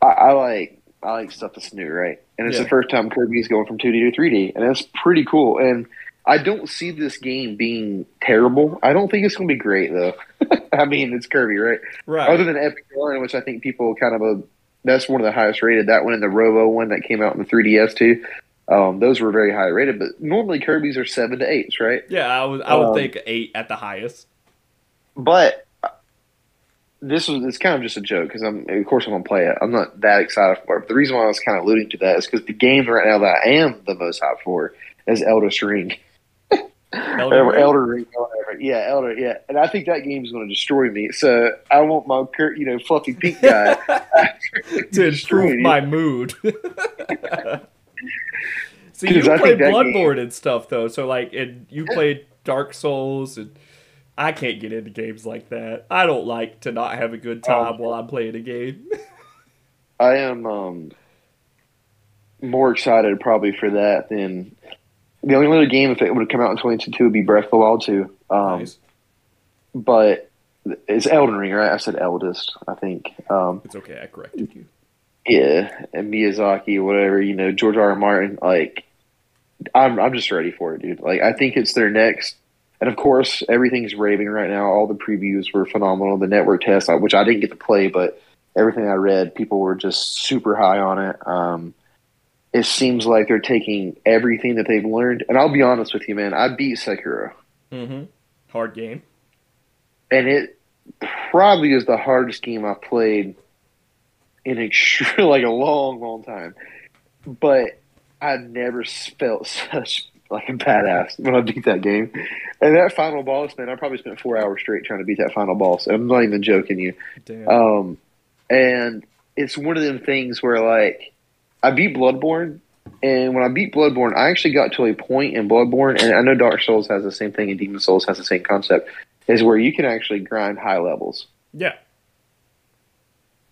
I, I like I like stuff that's new, right? And it's Yeah. the first time Kirby's going from 2D to 3D, and that's pretty cool. And I don't see this game being terrible. I don't think it's going to be great though. I mean, it's Kirby, right? right. Other than Epic Yarn, which I think people kind of a that's one of the highest rated. That one and the Robo one that came out in the 3DS too. Um, those were very high rated, but normally Kirby's are seven to eights, right? yeah, I would I would um, think eight at the highest. But uh, this was it's kind of just a joke because I'm of course I'm gonna play it. I'm not that excited for it. But the reason why I was kind of alluding to that is because the game right now that I am the most hyped for is Elder Ring. Ring? Elder Ring, whatever. Yeah, Elder. Yeah, and I think that game is going to destroy me. So I want my cur- you know fluffy pink guy to improve my mood. 'Cause you I played think that Bloodborne and stuff though, so like, and you played Dark Souls, and I can't get into games like that. I don't like to not have a good time Oh. while I'm playing a game. I am um, more excited probably for that than the only other game if it would have come out in 2022 would be Breath of the Wild 2. Um, nice. But it's Elden Ring, right? I said eldest, I think. Um, It's okay. I corrected you. yeah, and Miyazaki, whatever, you know, George R. R. Martin, like, I'm I'm just ready for it, dude. Like, I think it's their next. And of course, everything's raving right now. All the previews were phenomenal. The network test, which I didn't get to play, but everything I read, people were just super high on it. Um, it seems like they're taking everything that they've learned. And I'll be honest with you, man. I beat Sekiro. Mm-hmm. Hard game. and it probably is the hardest game I've played in like a long, long time. But I've never felt such like a badass when I beat that game. And that final boss, man, I probably spent four hours straight trying to beat that final boss. I'm not even joking you. Damn. Um, and it's one of them things where like I beat Bloodborne, and when I beat Bloodborne, I actually got to a point in Bloodborne, and I know Dark Souls has the same thing, and Demon Souls has the same concept, is where you can actually grind high levels. yeah.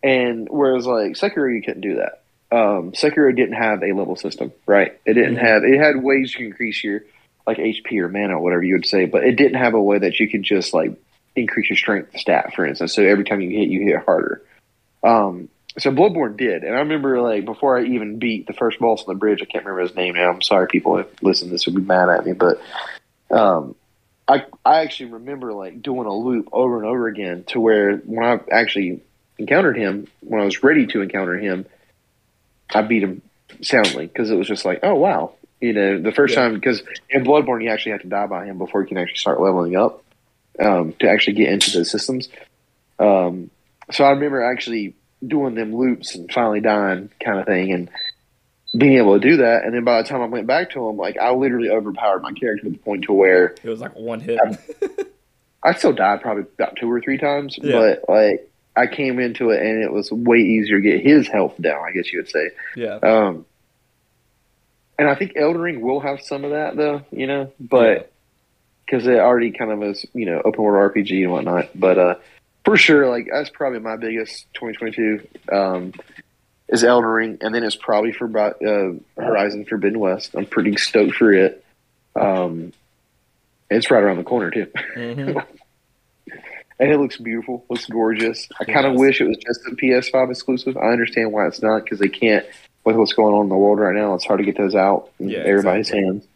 And whereas like Sekiro, you couldn't do that. Um, Sekiro didn't have a level system, right? It didn't Mhm. have. It had ways you can increase your like HP or mana or whatever you would say, but it didn't have a way that you could just like increase your strength stat, for instance. So every time you hit, you hit harder. Um, so Bloodborne did, and I remember like before I even beat the first boss on the bridge, I can't remember his name now. I'm sorry, people if listen this would be mad at me, but um, I I actually remember like doing a loop over and over again to where when I actually encountered him, when I was ready to encounter him, I beat him soundly because it was just like, oh wow, you know, the first Yeah. time because in Bloodborne you actually have to die by him before you can actually start leveling up um, to actually get into the systems. Um, so I remember actually doing them loops and finally dying kind of thing and being able to do that. And then by the time I went back to him, like I literally overpowered my character to the point to where It was like one hit. I still died probably about two or three times, Yeah. but like I came into it and it was way easier to get his health down, I guess you would say. yeah. Um, and I think Elden Ring will have some of that though, you know, but because it already kind of is, you know, open world RPG and whatnot. But uh, for sure, like that's probably my biggest 2022 um, is Elden Ring, and then it's probably for uh, Horizon Forbidden West. I'm pretty stoked for it. Um, it's right around the corner too. hmm and it looks beautiful, looks gorgeous. I kind of Yes. wish it was just a PS5 exclusive. I understand why it's not because they can't with what's going on in the world right now. It's hard to get those out in Yeah, everybody's exactly. hands.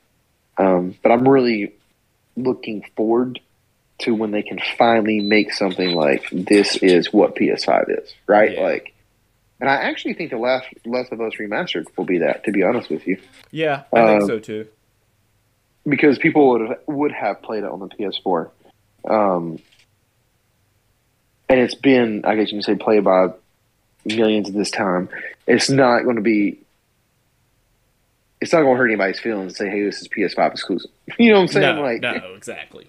Um, but I'm really looking forward to when they can finally make something like this is what PS5 is, right? Yeah. Like, and I actually think the last Last of Us remastered will be that. To be honest with you, Yeah, I think Um, so too. because people would have, would have played it on the PS4. Um, and it's been, I guess you can say, played by millions at this time. It's not going to be. It's not going to hurt anybody's feelings and say, "Hey, this is PS5 exclusive." You know what I'm saying? No, like, no, exactly.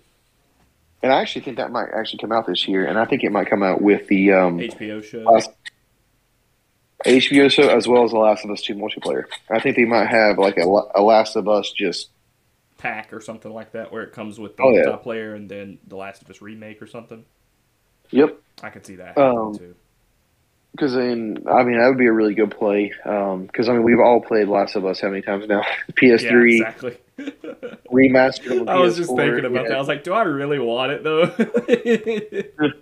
and I actually think that might actually come out this year, and I think it might come out with the um, HBO show. Last- HBO show as well as the Last of Us Two multiplayer. I think they might have like a, a Last of Us just pack or something like that where it comes with the Oh, yeah. multiplayer and then the Last of Us remake or something. Yep I could see that Um, too. Because then, I mean, that would be a really good play. Because I mean, we've all played Last of Us how many times now? PS3 Yeah, exactly. remastered. I was just PS4, thinking about you that. I was like, do I really want it though?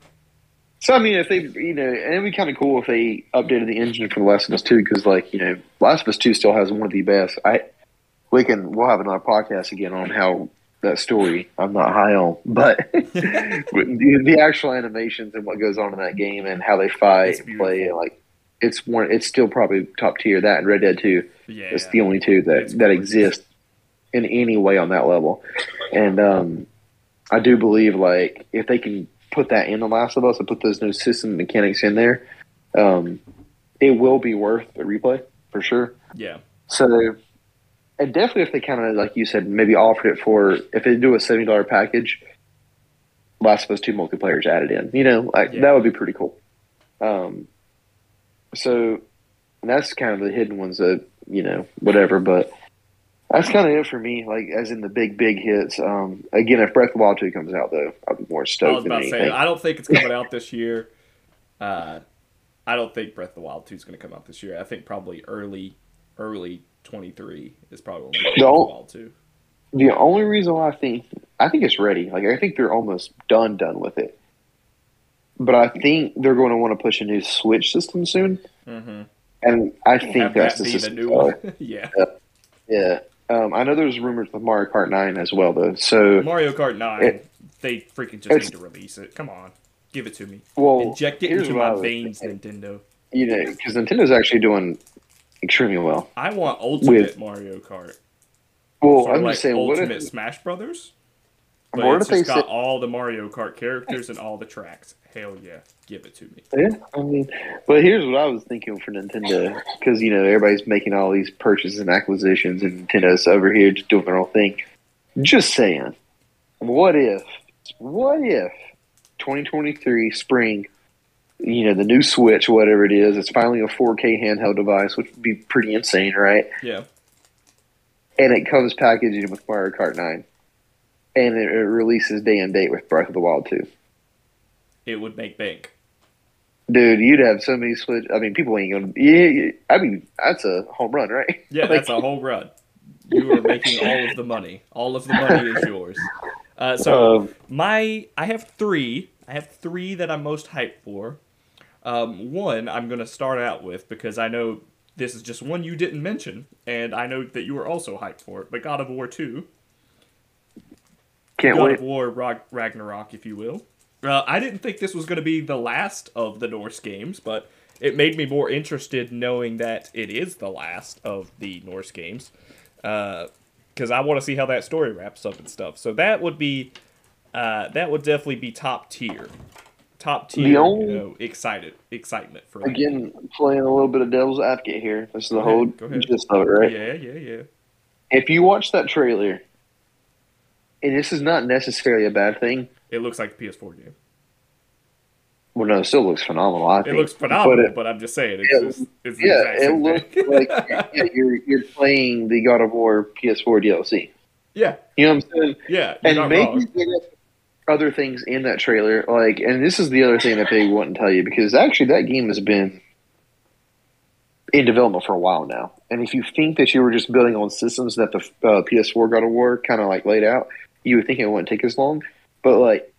So I mean, if they, you know, and it'd be kind of cool if they updated the engine for Last of Us Two, because like you know, Last of Us Two still has one of the best. I we can we'll have another podcast again on how that story I'm not high on, but the, the actual animations and what goes on in that game and how they fight and play, like it's one. It's still probably top tier. That and Red Dead Two. yeah. It's the only two that that exist in any way on that level. And um, I do believe like if they can put that in the Last of Us and put those new system mechanics in there, um, it will be worth a replay for sure. yeah. So, and definitely if they kind of like you said, maybe offered it for if they do a seventy dollar package, Last of Us Two multiplayers added in. You know, like Yeah. that would be pretty cool. Um, so that's kind of the hidden ones that you know whatever, but that's kind of it for me. Like as in the big big hits. Um, again, if Breath of the Wild Two comes out though, I'll be more stoked. I was about to say. I don't think it's coming out this year. Uh, I don't think Breath of the Wild 2 is going to come out this year. I think probably early, early 23 is probably when we the 2. The only reason why I think I think it's ready. Like I think they're almost done done with it. But I think they're going to want to push a new Switch system soon, Mm-hmm. and I think Have that's that the be the new one. yeah. Yeah, um, I know there's rumors with Mario Kart Nine as well, though. So, Mario Kart 9, It- they freaking just need to release it. Come on. Give it to me. well, Inject it into my veins, thinking. Nintendo. you know, because Nintendo's actually doing extremely well. I want Ultimate Mario Kart. Well, I'm like just saying, what Ultimate if Smash Brothers? But What it's if they got say- all the Mario Kart characters and all the tracks. Hell yeah, give it to me. Yeah, I mean, but here's what I was thinking for Nintendo because you know everybody's making all these purchases and acquisitions, and Nintendo's over here just doing their own thing. Just saying, what if, what if, 2023 spring, you know, the new Switch, whatever it is, it's finally a 4K handheld device, which would be pretty insane, right? Yeah, And it comes packaged with Mario Kart 9, and it, it releases day and date with Breath of the Wild 2. it would make bank. Dude, you'd have so many Switch. I mean, people ain't gonna. Yeah, I mean, that's a home run, right? Yeah, Like, that's a whole run. You are making all of the money. All of the money is yours. Uh, so Um, my, I have three. I have three that I'm most hyped for. Um, one I'm gonna start out with because I know this is just one you didn't mention, and I know that you were also hyped for it. But God of War Two, can't God wait. of War Ragnarok, if you will. Uh, I didn't think this was going to be the last of the Norse games, but it made me more interested knowing that it is the last of the Norse games. Because I want to see how that story wraps up and stuff. So that would be, uh, that would definitely be top tier, top tier. only- you know, excited excitement for that. Again, playing a little bit of devil's advocate here. This is the Go whole ahead, go ahead. gist of it, right? Yeah, yeah, yeah. If you watch that trailer, and this is not necessarily a bad thing. It looks like the PS4 game. Well, no, it still looks phenomenal. I It think. looks phenomenal, But but, I'm just saying, it's Yeah, just it's yeah, it looks like yeah, you're you're playing the God of War PS4 DLC. yeah, You know what I'm saying? yeah. And maybe wrong. are other things in that trailer, like, and this is the other thing that they wouldn't tell you because actually that game has been in development for a while now. And if you think that you were just building on systems that the uh, PS4 God of War kind of like laid out, you would think it wouldn't take as long. But like,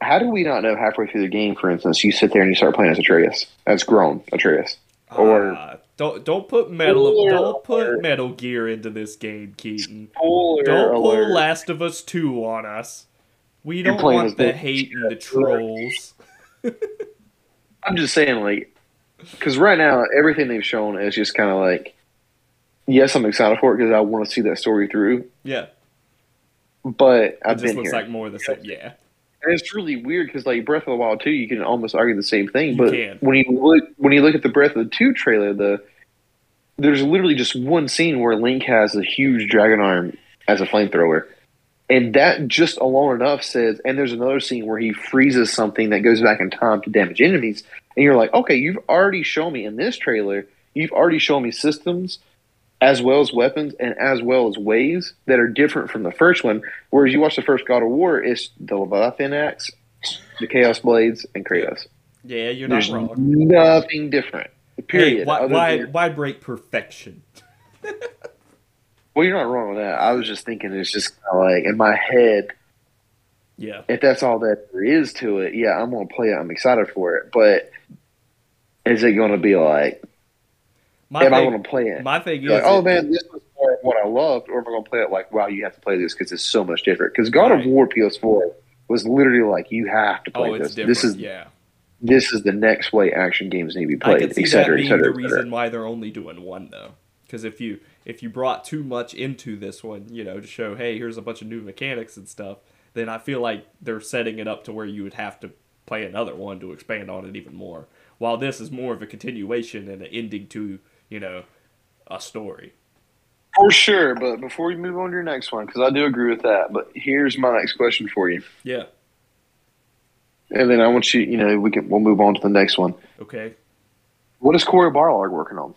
how do we not know halfway through the game, for instance, you sit there and you start playing as Atreus, as grown Atreus? or- Ah, don't don't put metal don't put. Metal Gear into this game, Keaton. Spoiler Don't pull alert. Last of Us Two on us. We don't want the hate and the trolls. I'm just saying, like, because right now everything they've shown is just kind of like, yes, I'm excited for it because I want to see that story through. Yeah, But it I've just been looks here, like more of the same. Yeah, and it's really weird because like Breath of the Wild two, you can almost argue the same thing. You but can. when you look when you look at the Breath of the Two trailer, the there's literally just one scene where Link has a huge dragon arm as a flamethrower. And that just alone enough says, and there's another scene where he freezes something that goes back in time to damage enemies. And you're like, okay, you've already shown me in this trailer, you've already shown me systems as well as weapons and as well as ways that are different from the first one. Whereas you watch the first God of War, it's the Leviathan axe, the Chaos Blades, and Kratos. yeah, you're not wrong. nothing different. Period. Hey, why why, why break perfection? well, you're not wrong with that. I was just thinking it's just kind of like in my head, Yeah, if that's all that there is to it, yeah, I'm going to play it. I'm excited for it. But is it going to be like, my am I thing, going to play it? my thing is, Like, oh man, this was more of what I loved, or am I going to play it like, wow, you have to play this because it's so much different? Because God Right. of War PS4 was literally like, you have to play oh, this. different. This is yeah. this is the next way action games need to be I played, can see et cetera, that et being cetera, the et cetera. reason why they're only doing one though. Because if you if you brought too much into this one, you know, to show hey, here's a bunch of new mechanics and stuff, then I feel like they're setting it up to where you would have to play another one to expand on it even more. While this is more of a continuation and an ending to you know a story. For sure, but before you move on to your next one, because I do agree with that, but here's my next question for you. Yeah. And then I want you, you know, we can we'll move on to the next one. Okay. What is Cory Barlog working on?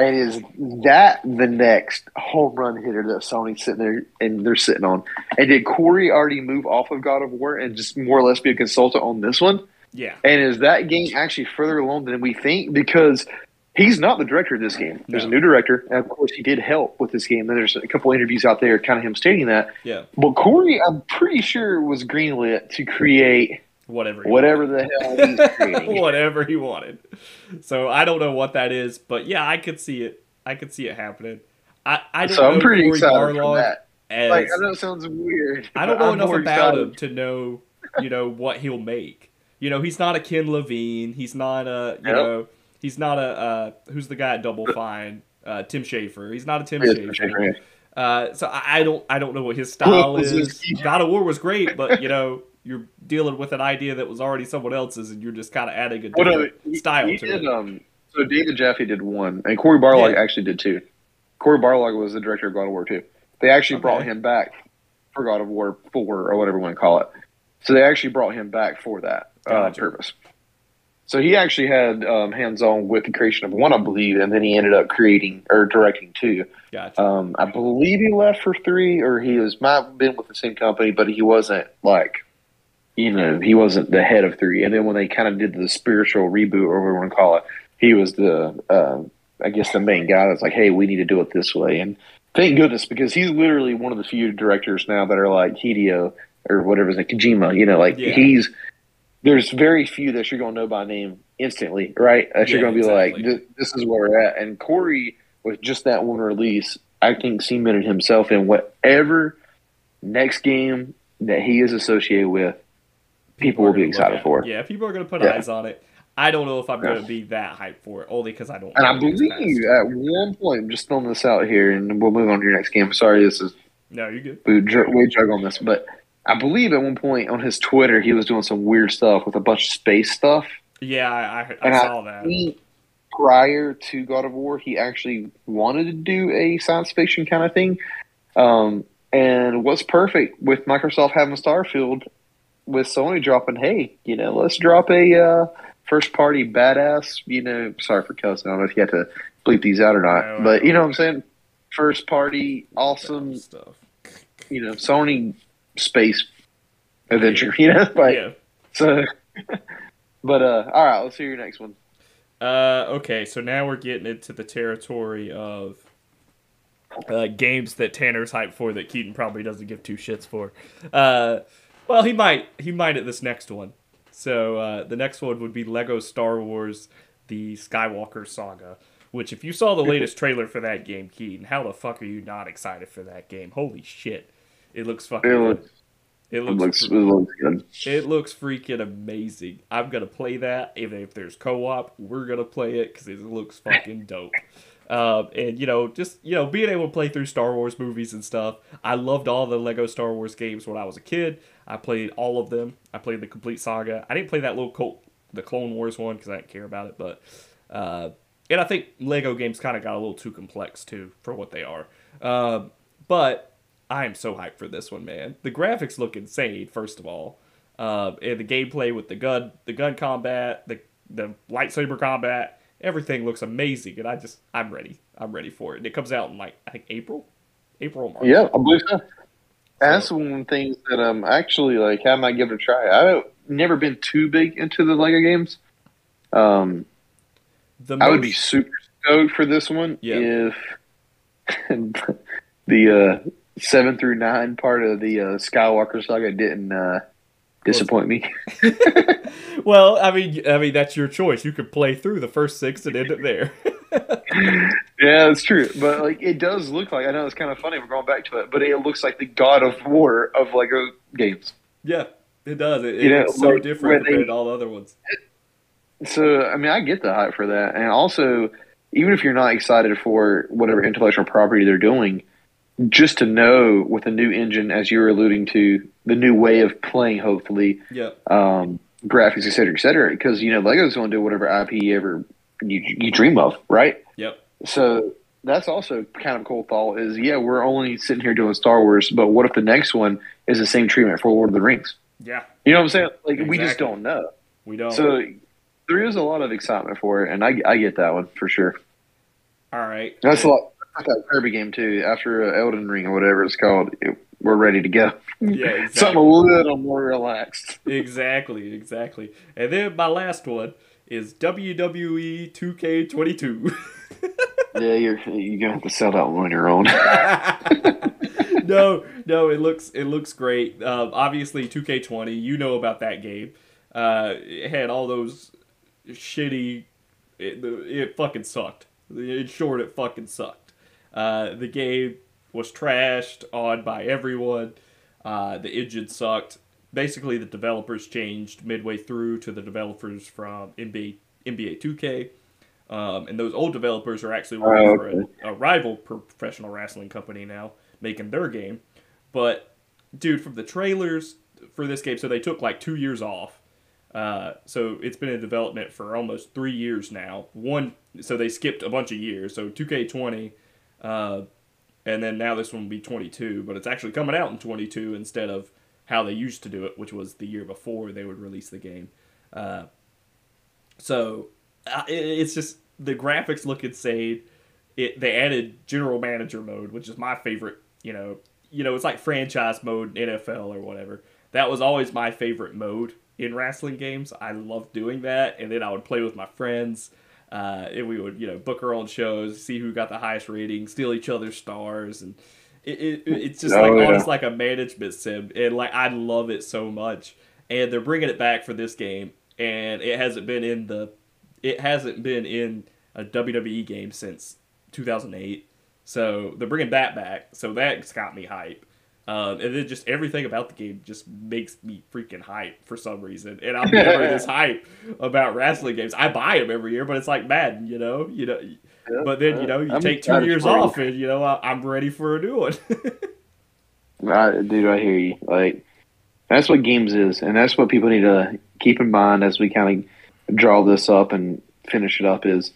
And is that the next home run hitter that Sony's sitting there and they're sitting on? And did Cory already move off of God of War and just more or less be a consultant on this one? Yeah. And is that game actually further along than we think? Because he's not the director of this game. There's No. a new director, and of course he did help with this game. And there's a couple interviews out there, kind of him stating that. Yeah. But Cory, I'm pretty sure was greenlit to create Whatever. whatever the hell he's whatever he wanted. So I don't know what that is, but yeah, I could see it. I could see it happening. I, I don't so know I'm pretty Cory excited for that. as Like I know it sounds weird. I don't know I'm enough about excited. him to know, you know, what he'll make. You know, he's not a Ken Levine. He's not a, you Yep. know, he's not a, uh, who's the guy at Double Fine? Uh, Tim Schafer. He's not a Tim Schafer. Schafer, Uh, so I, I don't I don't know what his style is- God of War was great, but you know you're dealing with an idea that was already someone else's, and you're just kind of adding a Well, no, different he- style he to did, it. Um, so David Jaffe did one, and Cory Barlog Yeah. actually did two. Cory Barlog was the director of God of War two. They actually Okay. brought him back for God of War four or whatever you want to call it. So they actually brought him back for that uh, purpose. So he actually had um, hands on with the creation of one, I believe, and then he ended up creating or directing two. Gotcha. Um, I believe he left for three, or he was might have been with the same company, but he wasn't like, you know, he wasn't the head of three. And then when they kind of did the spiritual reboot, or whatever you want to call it, he was the, uh, I guess, the main guy that's like, hey, we need to do it this way. And thank goodness because he's literally one of the few directors now that are like Hideo or whatever, like Kojima. You know, like Yeah. he's. There's very few that you're gonna know by name instantly, right? That you're Yeah, gonna be exactly. like, this, this is where we're at. And Cory with just that one release, I think cemented himself in whatever next game that he is associated with, people, are will be excited for. it. Yeah, people are gonna put Yeah. eyes on it. I don't know if I'm Yeah. gonna be that hyped for it, only because I don't. And I believe at one point, I'm just throwing this out here, and we'll move on to your next game. Sorry, this is No, you're good. we dr- we jug on this, but I believe at one point on his Twitter, he was doing some weird stuff with a bunch of space stuff. Yeah, I, I, I And I saw that. Prior to God of War, he actually wanted to do a science fiction kind of thing. Um, and what's perfect with Microsoft having Starfield, with Sony dropping, hey, you know, let's drop a uh, first party badass, you know, sorry for cussing. I don't know if you had to bleep these out or not, No, but you know what I'm saying? First party, awesome, stuff. you know, Sony space adventure, you know, like, yeah. so. but uh, all right, let's hear your next one. Uh, okay, so now we're getting into the territory of uh, games that Tanner's hyped for that Keaton probably doesn't give two shits for. Uh, well, he might. He might at this next one. So uh, the next one would be Lego Star Wars: The Skywalker Saga. Which, if you saw the latest trailer for that game, Keaton, how the fuck are you not excited for that game? Holy shit! It looks fucking. It good. looks, It it looks. looks, it looks good. It looks freaking amazing. I'm gonna play that. Even if there's co-op, we're gonna play it because it looks fucking dope. Um, and you know, just you know, being able to play through Star Wars movies and stuff. I loved all the Lego Star Wars games when I was a kid. I played all of them. I played the complete saga. I didn't play that little Col- the Clone Wars one because I didn't care about it. But uh, and I think Lego games kind of got a little too complex too for what they are. Um, but I am so hyped for this one, man. The graphics look insane. First of all, um, and the gameplay with the gun, the gun combat, the the lightsaber combat, everything looks amazing. And I just, I'm ready. I'm ready for it. And it comes out in like I think April, April March. Yeah, I believe so. That's one of the things that um actually like I might give it a try. I've never been too big into the Lego games. Um, The I would be super stoked for this one Yeah. if the uh, seven through nine part of the uh, Skywalker saga didn't uh, disappoint me. well, I mean, I mean that's your choice. You could play through the first six and end it there. yeah, that's true. But like, it does look like I know it's kind of funny. We're going back to it, but it looks like the God of War of Lego games. yeah, it does. It, You know, it's so like, different compared they- to all the other ones. So I mean, I get the hype for that, and also even if you're not excited for whatever intellectual property they're doing, just to know with a new engine, as you were alluding to, the new way of playing, hopefully, Yeah, um, graphics, et cetera, et cetera, because you know Lego's going to do whatever IP you ever you, you dream of, right? yep, So that's also kind of a cool thought. Is yeah, we're only sitting here doing Star Wars, but what if the next one is the same treatment for Lord of the Rings? yeah. You know what I'm saying? Like we just don't know. We don't. So there is a lot of excitement for it, and I, I get that one for sure. all right. That's a lot. Like that Kirby game too. After uh, Elden Ring or whatever it's called, it, we're ready to go. Yeah, Something a little more relaxed. exactly, exactly. And then my last one is WWE 2K22. yeah, you're you're gonna have to sell that one on your own. no, no, it looks it looks great. Um, obviously, 2K20, you know about that game. Uh, it had all those shitty. It, it fucking sucked. In short, it fucking sucked. Uh, the game was trashed on by everyone. Uh, the engine sucked. Basically, the developers changed midway through to the developers from NBA NBA 2K. Um, and those old developers are actually Oh, working for a, a rival professional wrestling company now, making their game. But dude, from the trailers for this game, so they took like two years off. Uh, so it's been in development for almost three years now. One, so they skipped a bunch of years. So 2K20, uh, and then now this one will be 22, but it's actually coming out in 22 instead of how they used to do it, which was the year before they would release the game. Uh, so uh, it, it's just the graphics look insane. It they added general manager mode, which is my favorite. You know, you know, it's like franchise mode NFL or whatever. That was always my favorite mode in wrestling games. I loved doing that, and then I would play with my friends. Uh, and we would, you know, book our own shows, see who got the highest rating, steal each other's stars, and it, it it's just Oh, like yeah. almost like a management sim, and like I love it so much. And they're bringing it back for this game, and it hasn't been in the, it hasn't been in a WWE game since 2008. So they're bringing that back, so that's got me hype. Um, and then just everything about the game just makes me freaking hype for some reason. And I'm never this hype about wrestling games. I buy them every year, but it's like Madden, you know, you know. But then you know you I'm take two years off, and you know I, I'm ready for a new one. I, dude, I hear you. Like that's what games is, and that's what people need to keep in mind as we kind of draw this up and finish it up. Is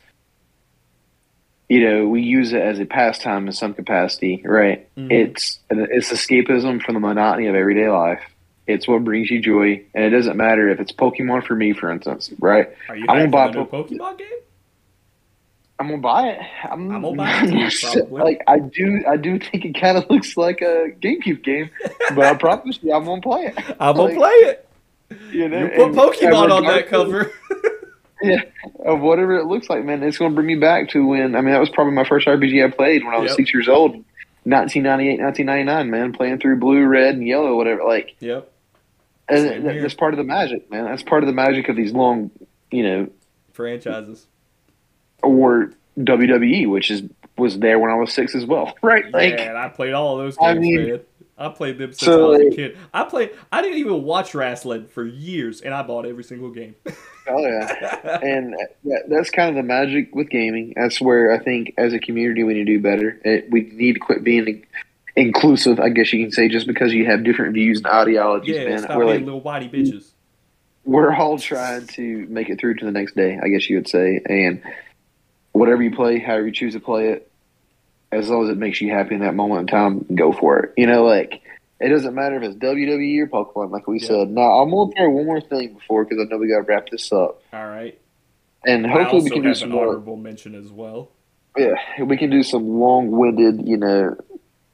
you know we use it as a pastime in some capacity, right? Mhm. It's it's escapism from the monotony of everyday life. It's what brings you joy, and it doesn't matter if it's Pokemon for me, for instance, right? Are you I'm gonna buy the new Pokemon game? I'm gonna buy it. I'm, I'm gonna buy it like I do. I do think it kind of looks like a GameCube game, but I promise you, I'm gonna play it. I'm gonna play it. You know, You put Pokemon on that regardless cover. of whatever it looks like, man. It's gonna bring me back to when. I mean, that was probably my first RPG I played when I was Yep. six years old, 1998, 1999. Man, playing through blue, red, and yellow, whatever. Like, yep. and that- that's part of the magic, man. That's part of the magic of these long, you know, Franchises. or WWE, which is was there when I was six as well, right? Like, yeah, I played all of those I games, mean- man. I played them since So, I was a kid. I played. I didn't even watch wrestling for years, and I bought every single game. oh yeah. and uh, that, that's kind of the magic with gaming. That's where I think, as a community, we need to do better. It, we need to quit being inclusive. I guess you can say, just because you have different views and ideologies, yeah, man. stop We're being like little whitey bitches. we're all trying to make it through to the next day. I guess you would say, and whatever you play, however you choose to play it, as long as it makes you happy in that moment in time, go for it. You know, like. It doesn't matter if it's WWE or Pokemon, like we Yeah. said. Now, I'm going to throw one more thing before because I know we got to wrap this up. All right. And hopefully, we can do some an more. honorable mention as well. Yeah, we can do some long-winded, you know,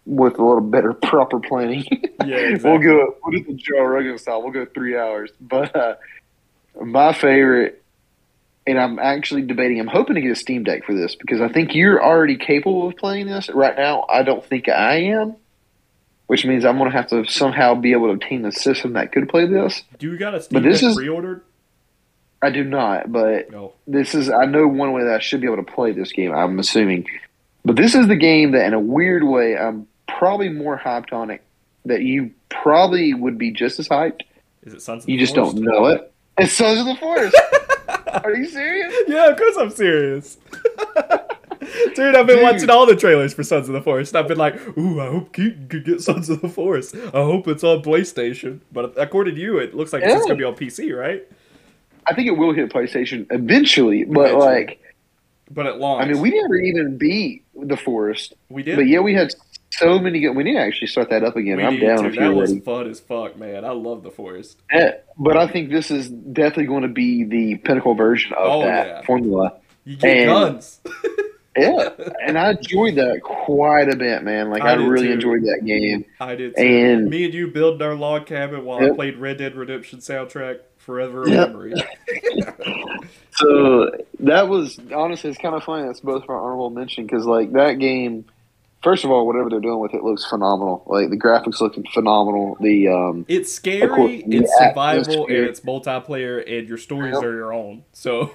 with a little better proper planning. Yeah, exactly. we'll go. We'll do the Joe Rogan style. We'll go three hours. But uh, my favorite, and I'm actually debating. I'm hoping to get a Steam Deck for this because I think you're already capable of playing this right now. I don't think I am, which means I'm going to have to somehow be able to obtain a system that could play this. Do you got a Steam this Deck is- pre-ordered? I do not, but No. this is I know one way that I should be able to play this game. I'm assuming, but this is the game that, in a weird way, I'm probably more hyped on it. That you probably would be just as hyped. Is it Sons of You the just don't know it. It's Sons of the Forest. Are you serious? Yeah, of course I'm serious. Dude, I've been Dude. watching all the trailers for Sons of the Forest. I've been like, ooh, I hope Keaton could get Sons of the Forest. I hope it's on PlayStation. But according to you, it looks like it's going to be on PC, right? I think it will hit PlayStation eventually, but Eventually. like, But at launch. I mean, we never even beat the Forest, we did. but yeah, we had so many. Good, we need to actually start that up again. we I'm down to. if That you're was ready. fun as fuck, man. I love the Forest. Yeah, but I think this is definitely going to be the pinnacle version of Oh, that yeah. formula. You get And- guns. Yeah, and I enjoyed that quite a bit, man. Like I I, really too. enjoyed that game. I did too. And- Me and you building our log cabin while I played Red Dead Redemption soundtrack forever Yep. memory. So that was honestly, it's kind of funny. That's both for honorable mention because like that game. First of all, whatever they're doing with it looks phenomenal. Like the graphics looking phenomenal. The um, It's course, scary, the it's survival, and it's multiplayer, and your stories Yep. are your own. So,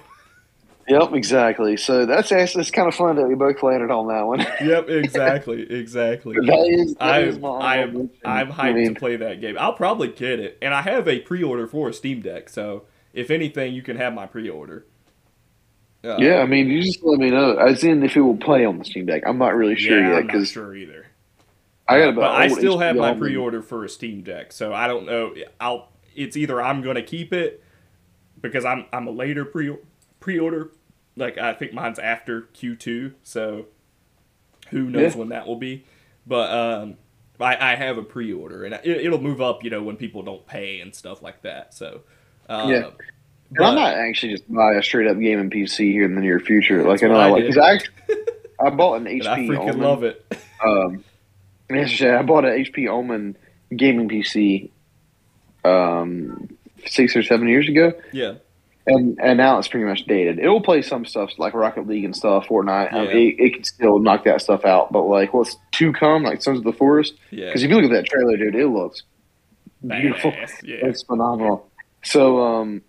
yep, exactly. So that's it's kind of fun that we both landed on that one. yep, exactly, exactly. that is, that is I'm, my I'm. I'm I hyped mean, to play that game. I'll probably get it, and I have a pre-order for a Steam Deck. So, if anything, you can have my pre-order. Uh, yeah, I mean, you just let me know. As in, if it will play on the Steam Deck, I'm not really sure yeah, yet I'm not because sure either. I got. but I still have my pre-order for a Steam Deck, so I don't know. I'll. It's either I'm going to keep it because I'm I'm a later pre pre-order. Like I think mine's after Q2, so who knows Yeah. when that will be. But um, I, I have a pre-order, and it, it'll move up, you know, when people don't pay and stuff like that. So uh, Yeah. But- I might actually just buy a straight up gaming PC here in the near future. Like I know, I like I, I bought an HP. I freaking Omen, love it. Um, yesterday I bought an HP Omen gaming PC, um, six or seven years ago, yeah, and and now it's pretty much dated. It will play some stuff like Rocket League and stuff, Fortnite. I mean, it, it can still knock that stuff out. But like what's to come, like Sons of the Forest, yeah. because if you look at that trailer, dude, it looks beautiful. Yeah. It's phenomenal. So, um,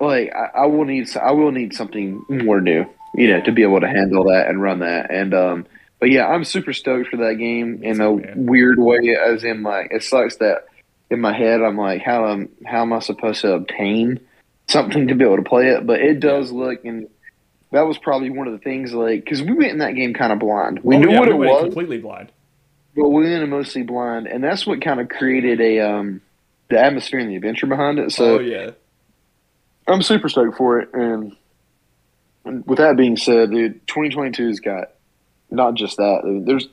like I, I will need I will need something more new, you know, to be able to handle that and run that. And um, but yeah, I'm super stoked for that game in a weird way. As in, like it sucks that in my head I'm like, how am how am I supposed to obtain something to be able to play it? But it does look and. That was probably one of the things, like, because we went in that game kind of blind. We Oh, knew yeah, what we it went was, completely blind. but we went in mostly blind, and that's what kind of created a um, the atmosphere and the adventure behind it. So oh yeah, I'm super stoked for it. And, with that being said, dude, 2022's got not just that. There's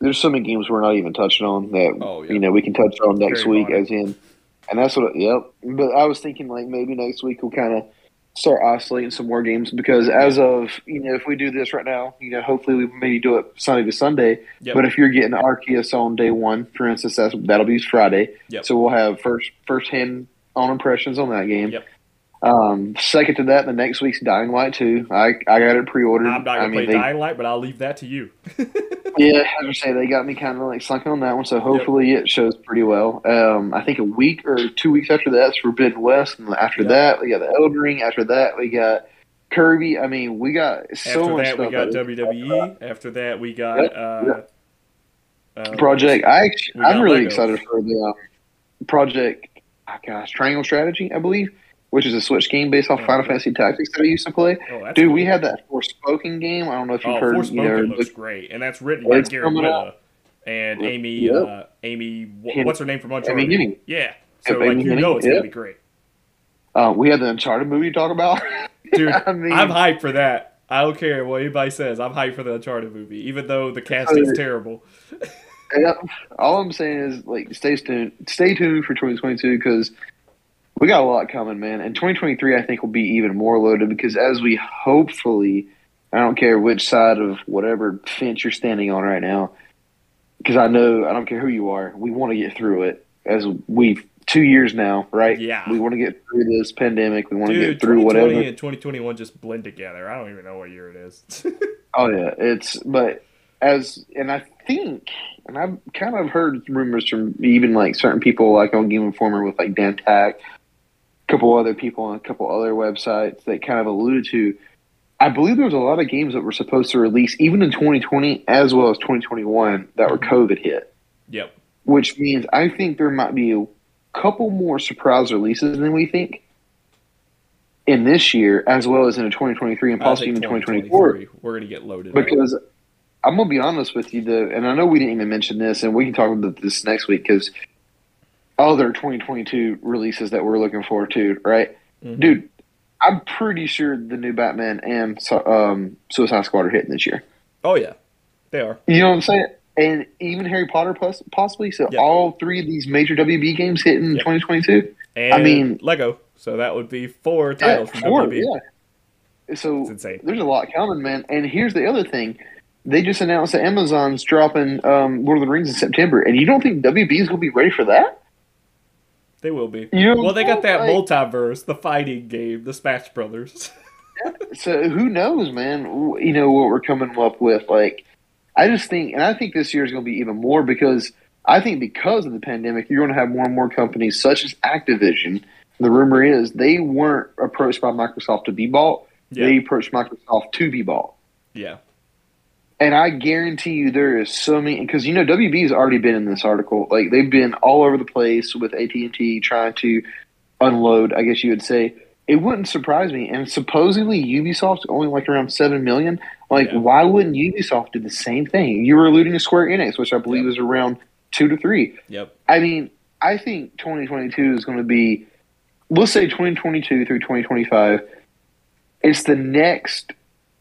there's so many games we're not even touching on that Oh, yeah. you know we can touch on next Very week, as in, and that's what. Yep. But I was thinking like maybe next week we'll kind of start oscillating some more games because as of you know if we do this right now, you know hopefully we maybe do it Sunday to Sunday. Yep. But if you're getting Arceus on day one, for instance, that's that'll be Friday. Yep. So we'll have first first hand on impressions on that game. Yep. Um, second to that, the next week's Dying Light 2. I I got it pre-ordered. I'm not gonna I mean, play they, Dying Light, but I'll leave that to you. yeah, I say, they got me kind of like sunken on that one. So hopefully it shows pretty well. Um, I think a week or two weeks after that's Forbidden West, and after Yep. that we got the Elden Ring. After that we got Kirby. I mean, we got so After much that, we got WWE. After that, we got Yep, uh, uh, Project. I actually, I'm really excited for the um, Project. Oh gosh, Triangle Strategy, I believe, which is a Switch game based off Oh, Final. Fantasy Tactics that I used to play. Oh, Dude, cool. we had that Forspoken game. I don't know if you've Oh, heard. Forspoken You know, looks great, and that's written by Gary out. and Amy. Yep. Uh, Amy, wh- what's her name from Uncharted? Hennig. Yeah. So Yep, like Amy you know it's gonna be great, uh, we had the Uncharted movie to talk about. dude. I mean, I'm hyped for that. I don't care what anybody says. I'm hyped for the Uncharted movie, even though the casting's Uh, terrible. All I'm saying is like stay tuned, stay tuned for 2022 because we got a lot coming, man. And 2023, I think will be even more loaded because as we hopefully, I don't care which side of whatever fence you're standing on right now, because I know I don't care who you are, we want to get through it. As we've two years now, right? Yeah. we want to get through this pandemic. We want to get through 2020 whatever. and 2021 just blend together. I don't even know what year it is. Oh yeah, it's but as and I think and I've kind of heard rumors from even like certain people like on Game Informer with like Dan Tack, couple other people on a couple other websites that kind of alluded to. I believe there was a lot of games that were supposed to release even in 2020 as well as 2021 that were COVID hit, yep. which means I think there might be a couple more surprise releases than we think in this year as well as in 2023 and possibly even 2024 We're gonna get loaded. because I'm gonna be honest with you, though, and I know we didn't even mention this, and we can talk about this next week because other 2022 releases that we're looking forward to, right, Mhm. dude? I'm pretty sure the new Batman and um, Suicide Squad are hitting this year. Oh yeah, they are. You know what I'm saying? And even Harry Potter, plus, possibly. So Yep. all three of these major WB games hitting in Yep. 2022. And mean- Lego. So that would be four titles from four, WB. yeah. So It's insane. there's a lot coming, man. And here's the other thing. They just announced that Amazon's dropping um, Lord of the Rings in September, and you don't think WB is going to be ready for that? They will be. You Well, they got that like- MultiVersus, the fighting game, the Smash Brothers. So who knows, man? You know what we're coming up with. Like, I just think, and I think this year is going to be even more because I think because of the pandemic, you're going to have more and more companies such as Activision. The rumor is they weren't approached by Microsoft to be bought; Yeah. they approached Microsoft to be bought. yeah. And I guarantee you, there is so many because you know WB has already been in this article. Like they've been all over the place with AT and T trying to unload, I guess you would say, it wouldn't surprise me. And supposedly Ubisoft's only like around seven million. Like, Yeah. why wouldn't Ubisoft do the same thing? You were alluding to Square Enix, which I believe Yeah. is around two to three. Yep. I mean, I think 2022 is going to be, let's say 2022 through 2025. It's the next,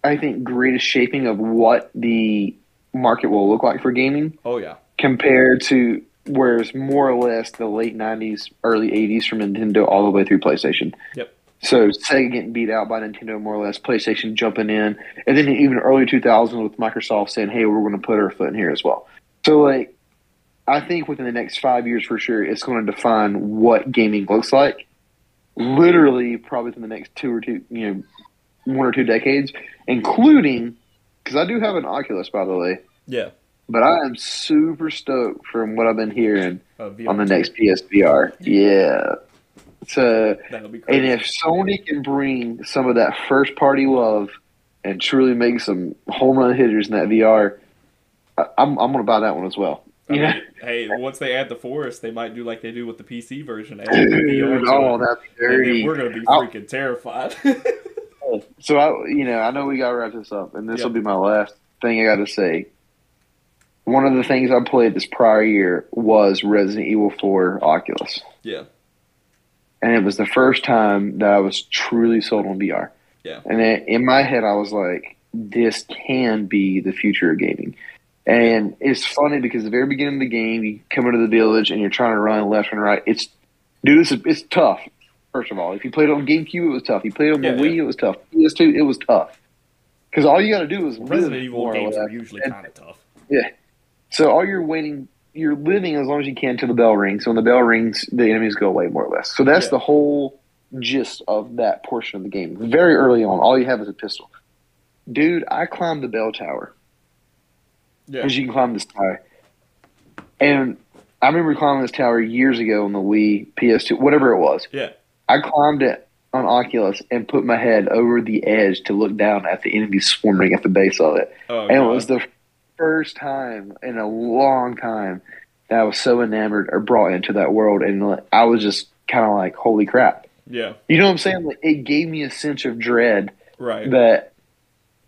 I think, greatest shaping of what the market will look like for gaming Oh yeah. compared to where it's more or less the late 90s, early 80s from Nintendo all the way through PlayStation. Yep. So Sega getting beat out by Nintendo more or less, PlayStation jumping in, and then even early 2000s with Microsoft saying, "Hey, we're going to put our foot in here as well." So like, I think within the next five years for sure, it's going to define what gaming looks like. Literally, probably within the next two or two, you know, one or two decades, including because I do have an Oculus, by the way, Yeah. but I am super stoked from what I've been hearing Uh, on the next PSVR. Yeah. So, be and if Sony can bring some of that first party love and truly make some home run hitters in that VR, I- I'm, I'm going to buy that one as well. I You mean, hey, once they add the forest, they might do like they do with the PC version. Dude, oh, and then we're gonna be I'll- freaking terrified. So, I, you know, I know we got to wrap this up, and this Yeah. will be my last thing I got to say. One of the things I played this prior year was Resident Evil 4 Oculus. yeah. and it was the first time that I was truly sold on VR. Yeah. And in my head, I was like, "This can be the future of gaming." And it's funny because the very beginning of the game, you come into the village and you're trying to run left and right. It's dude, it's it's tough. First of all, if you played on GameCube, it was tough. You played on the Yeah, Wii, yeah. it was tough. PS2, it was tough. Because all you got to do is Resident Evil games are usually kind of tough. Yeah. So all you're waiting, you're living as long as you can till the bell rings. So when the bell rings, the enemies go away more or less. So that's Yeah. the whole gist of that portion of the game. Very early on, all you have is a pistol. Dude, I climbed the bell tower Yeah. because you can climb this tower. And I remember climbing this tower years ago on the Wii, PS2, whatever it was. Yeah. I climbed it on Oculus and put my head over the edge to look down at the enemies swarming at the base of it. Oh, And it was the first time in a long time that I was so enamored or brought into that world, and I was just kind of like, "Holy crap!" yeah. You know what I'm saying? Like, it gave me a sense of dread Right. that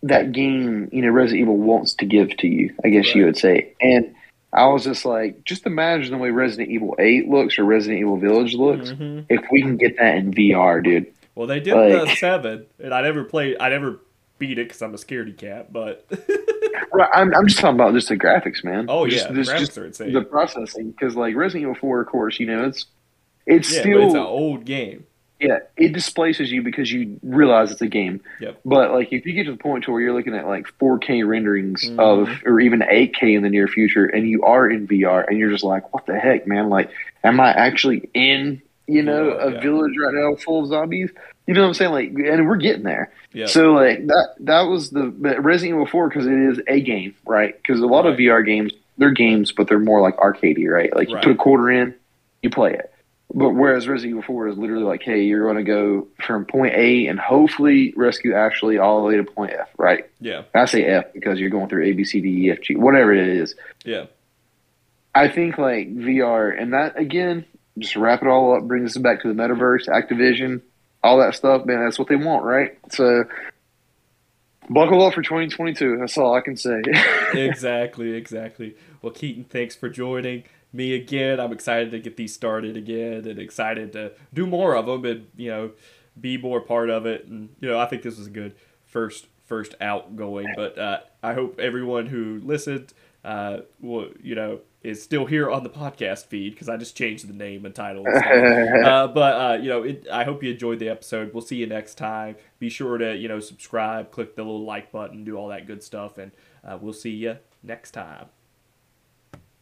that game, you know, Resident Evil wants to give to you. I guess you would say, and I was just like, just imagine the way Resident Evil Eight looks or Resident Evil Village looks. Mhm. If we can get that in VR, dude. Well, they did the seven, and I never played. I never beat it because I'm a scaredy cat. But Right, I'm, I'm just talking about just the graphics, man. oh Just- yeah, the just- graphics just are insane. the processing because like Resident Evil Four, of course, you know it's it's yeah, still it's an old game. Yeah it displaces you because you realize it's a game. Yep. But like if you get to the point to where you're looking at like 4K renderings Mhm. of or even 8K in the near future, and you are in VR, and you're just like, what the heck, man? Like, am I actually in you know Yeah, a yeah. village right now full of zombies? You know what I'm saying? Like, and we're getting there. Yeah. So like that that was the Resident Evil 4 because it is a game, right? Because a lot of VR games they're games, but they're more like arcadey, right? Like you Right. put a quarter in, you play it. But whereas Resident Evil 4 is literally like, hey, you're going to go from point A and hopefully rescue Ashley all the way to point F, right? yeah. I say F because you're going through A, B, C, D, E, F, G, whatever it is. Yeah. I think like VR and that again, just wrap it all up, brings us back to the metaverse, Activision, all that stuff, man. That's what they want, right? So buckle up for 2022. That's all I can say. exactly, exactly. Well, Keaton, thanks for joining me again. I'm excited to get these started again, and excited to do more of them, and you know, be more part of it. And you know, I think this was a good first first outgoing. But uh, I hope everyone who listened, uh, will you know, is still here on the podcast feed because I just changed the name and title. And stuff. uh, but uh, you know, it, I hope you enjoyed the episode. We'll see you next time. Be sure to you know subscribe, click the little like button, do all that good stuff, and uh, we'll see you next time.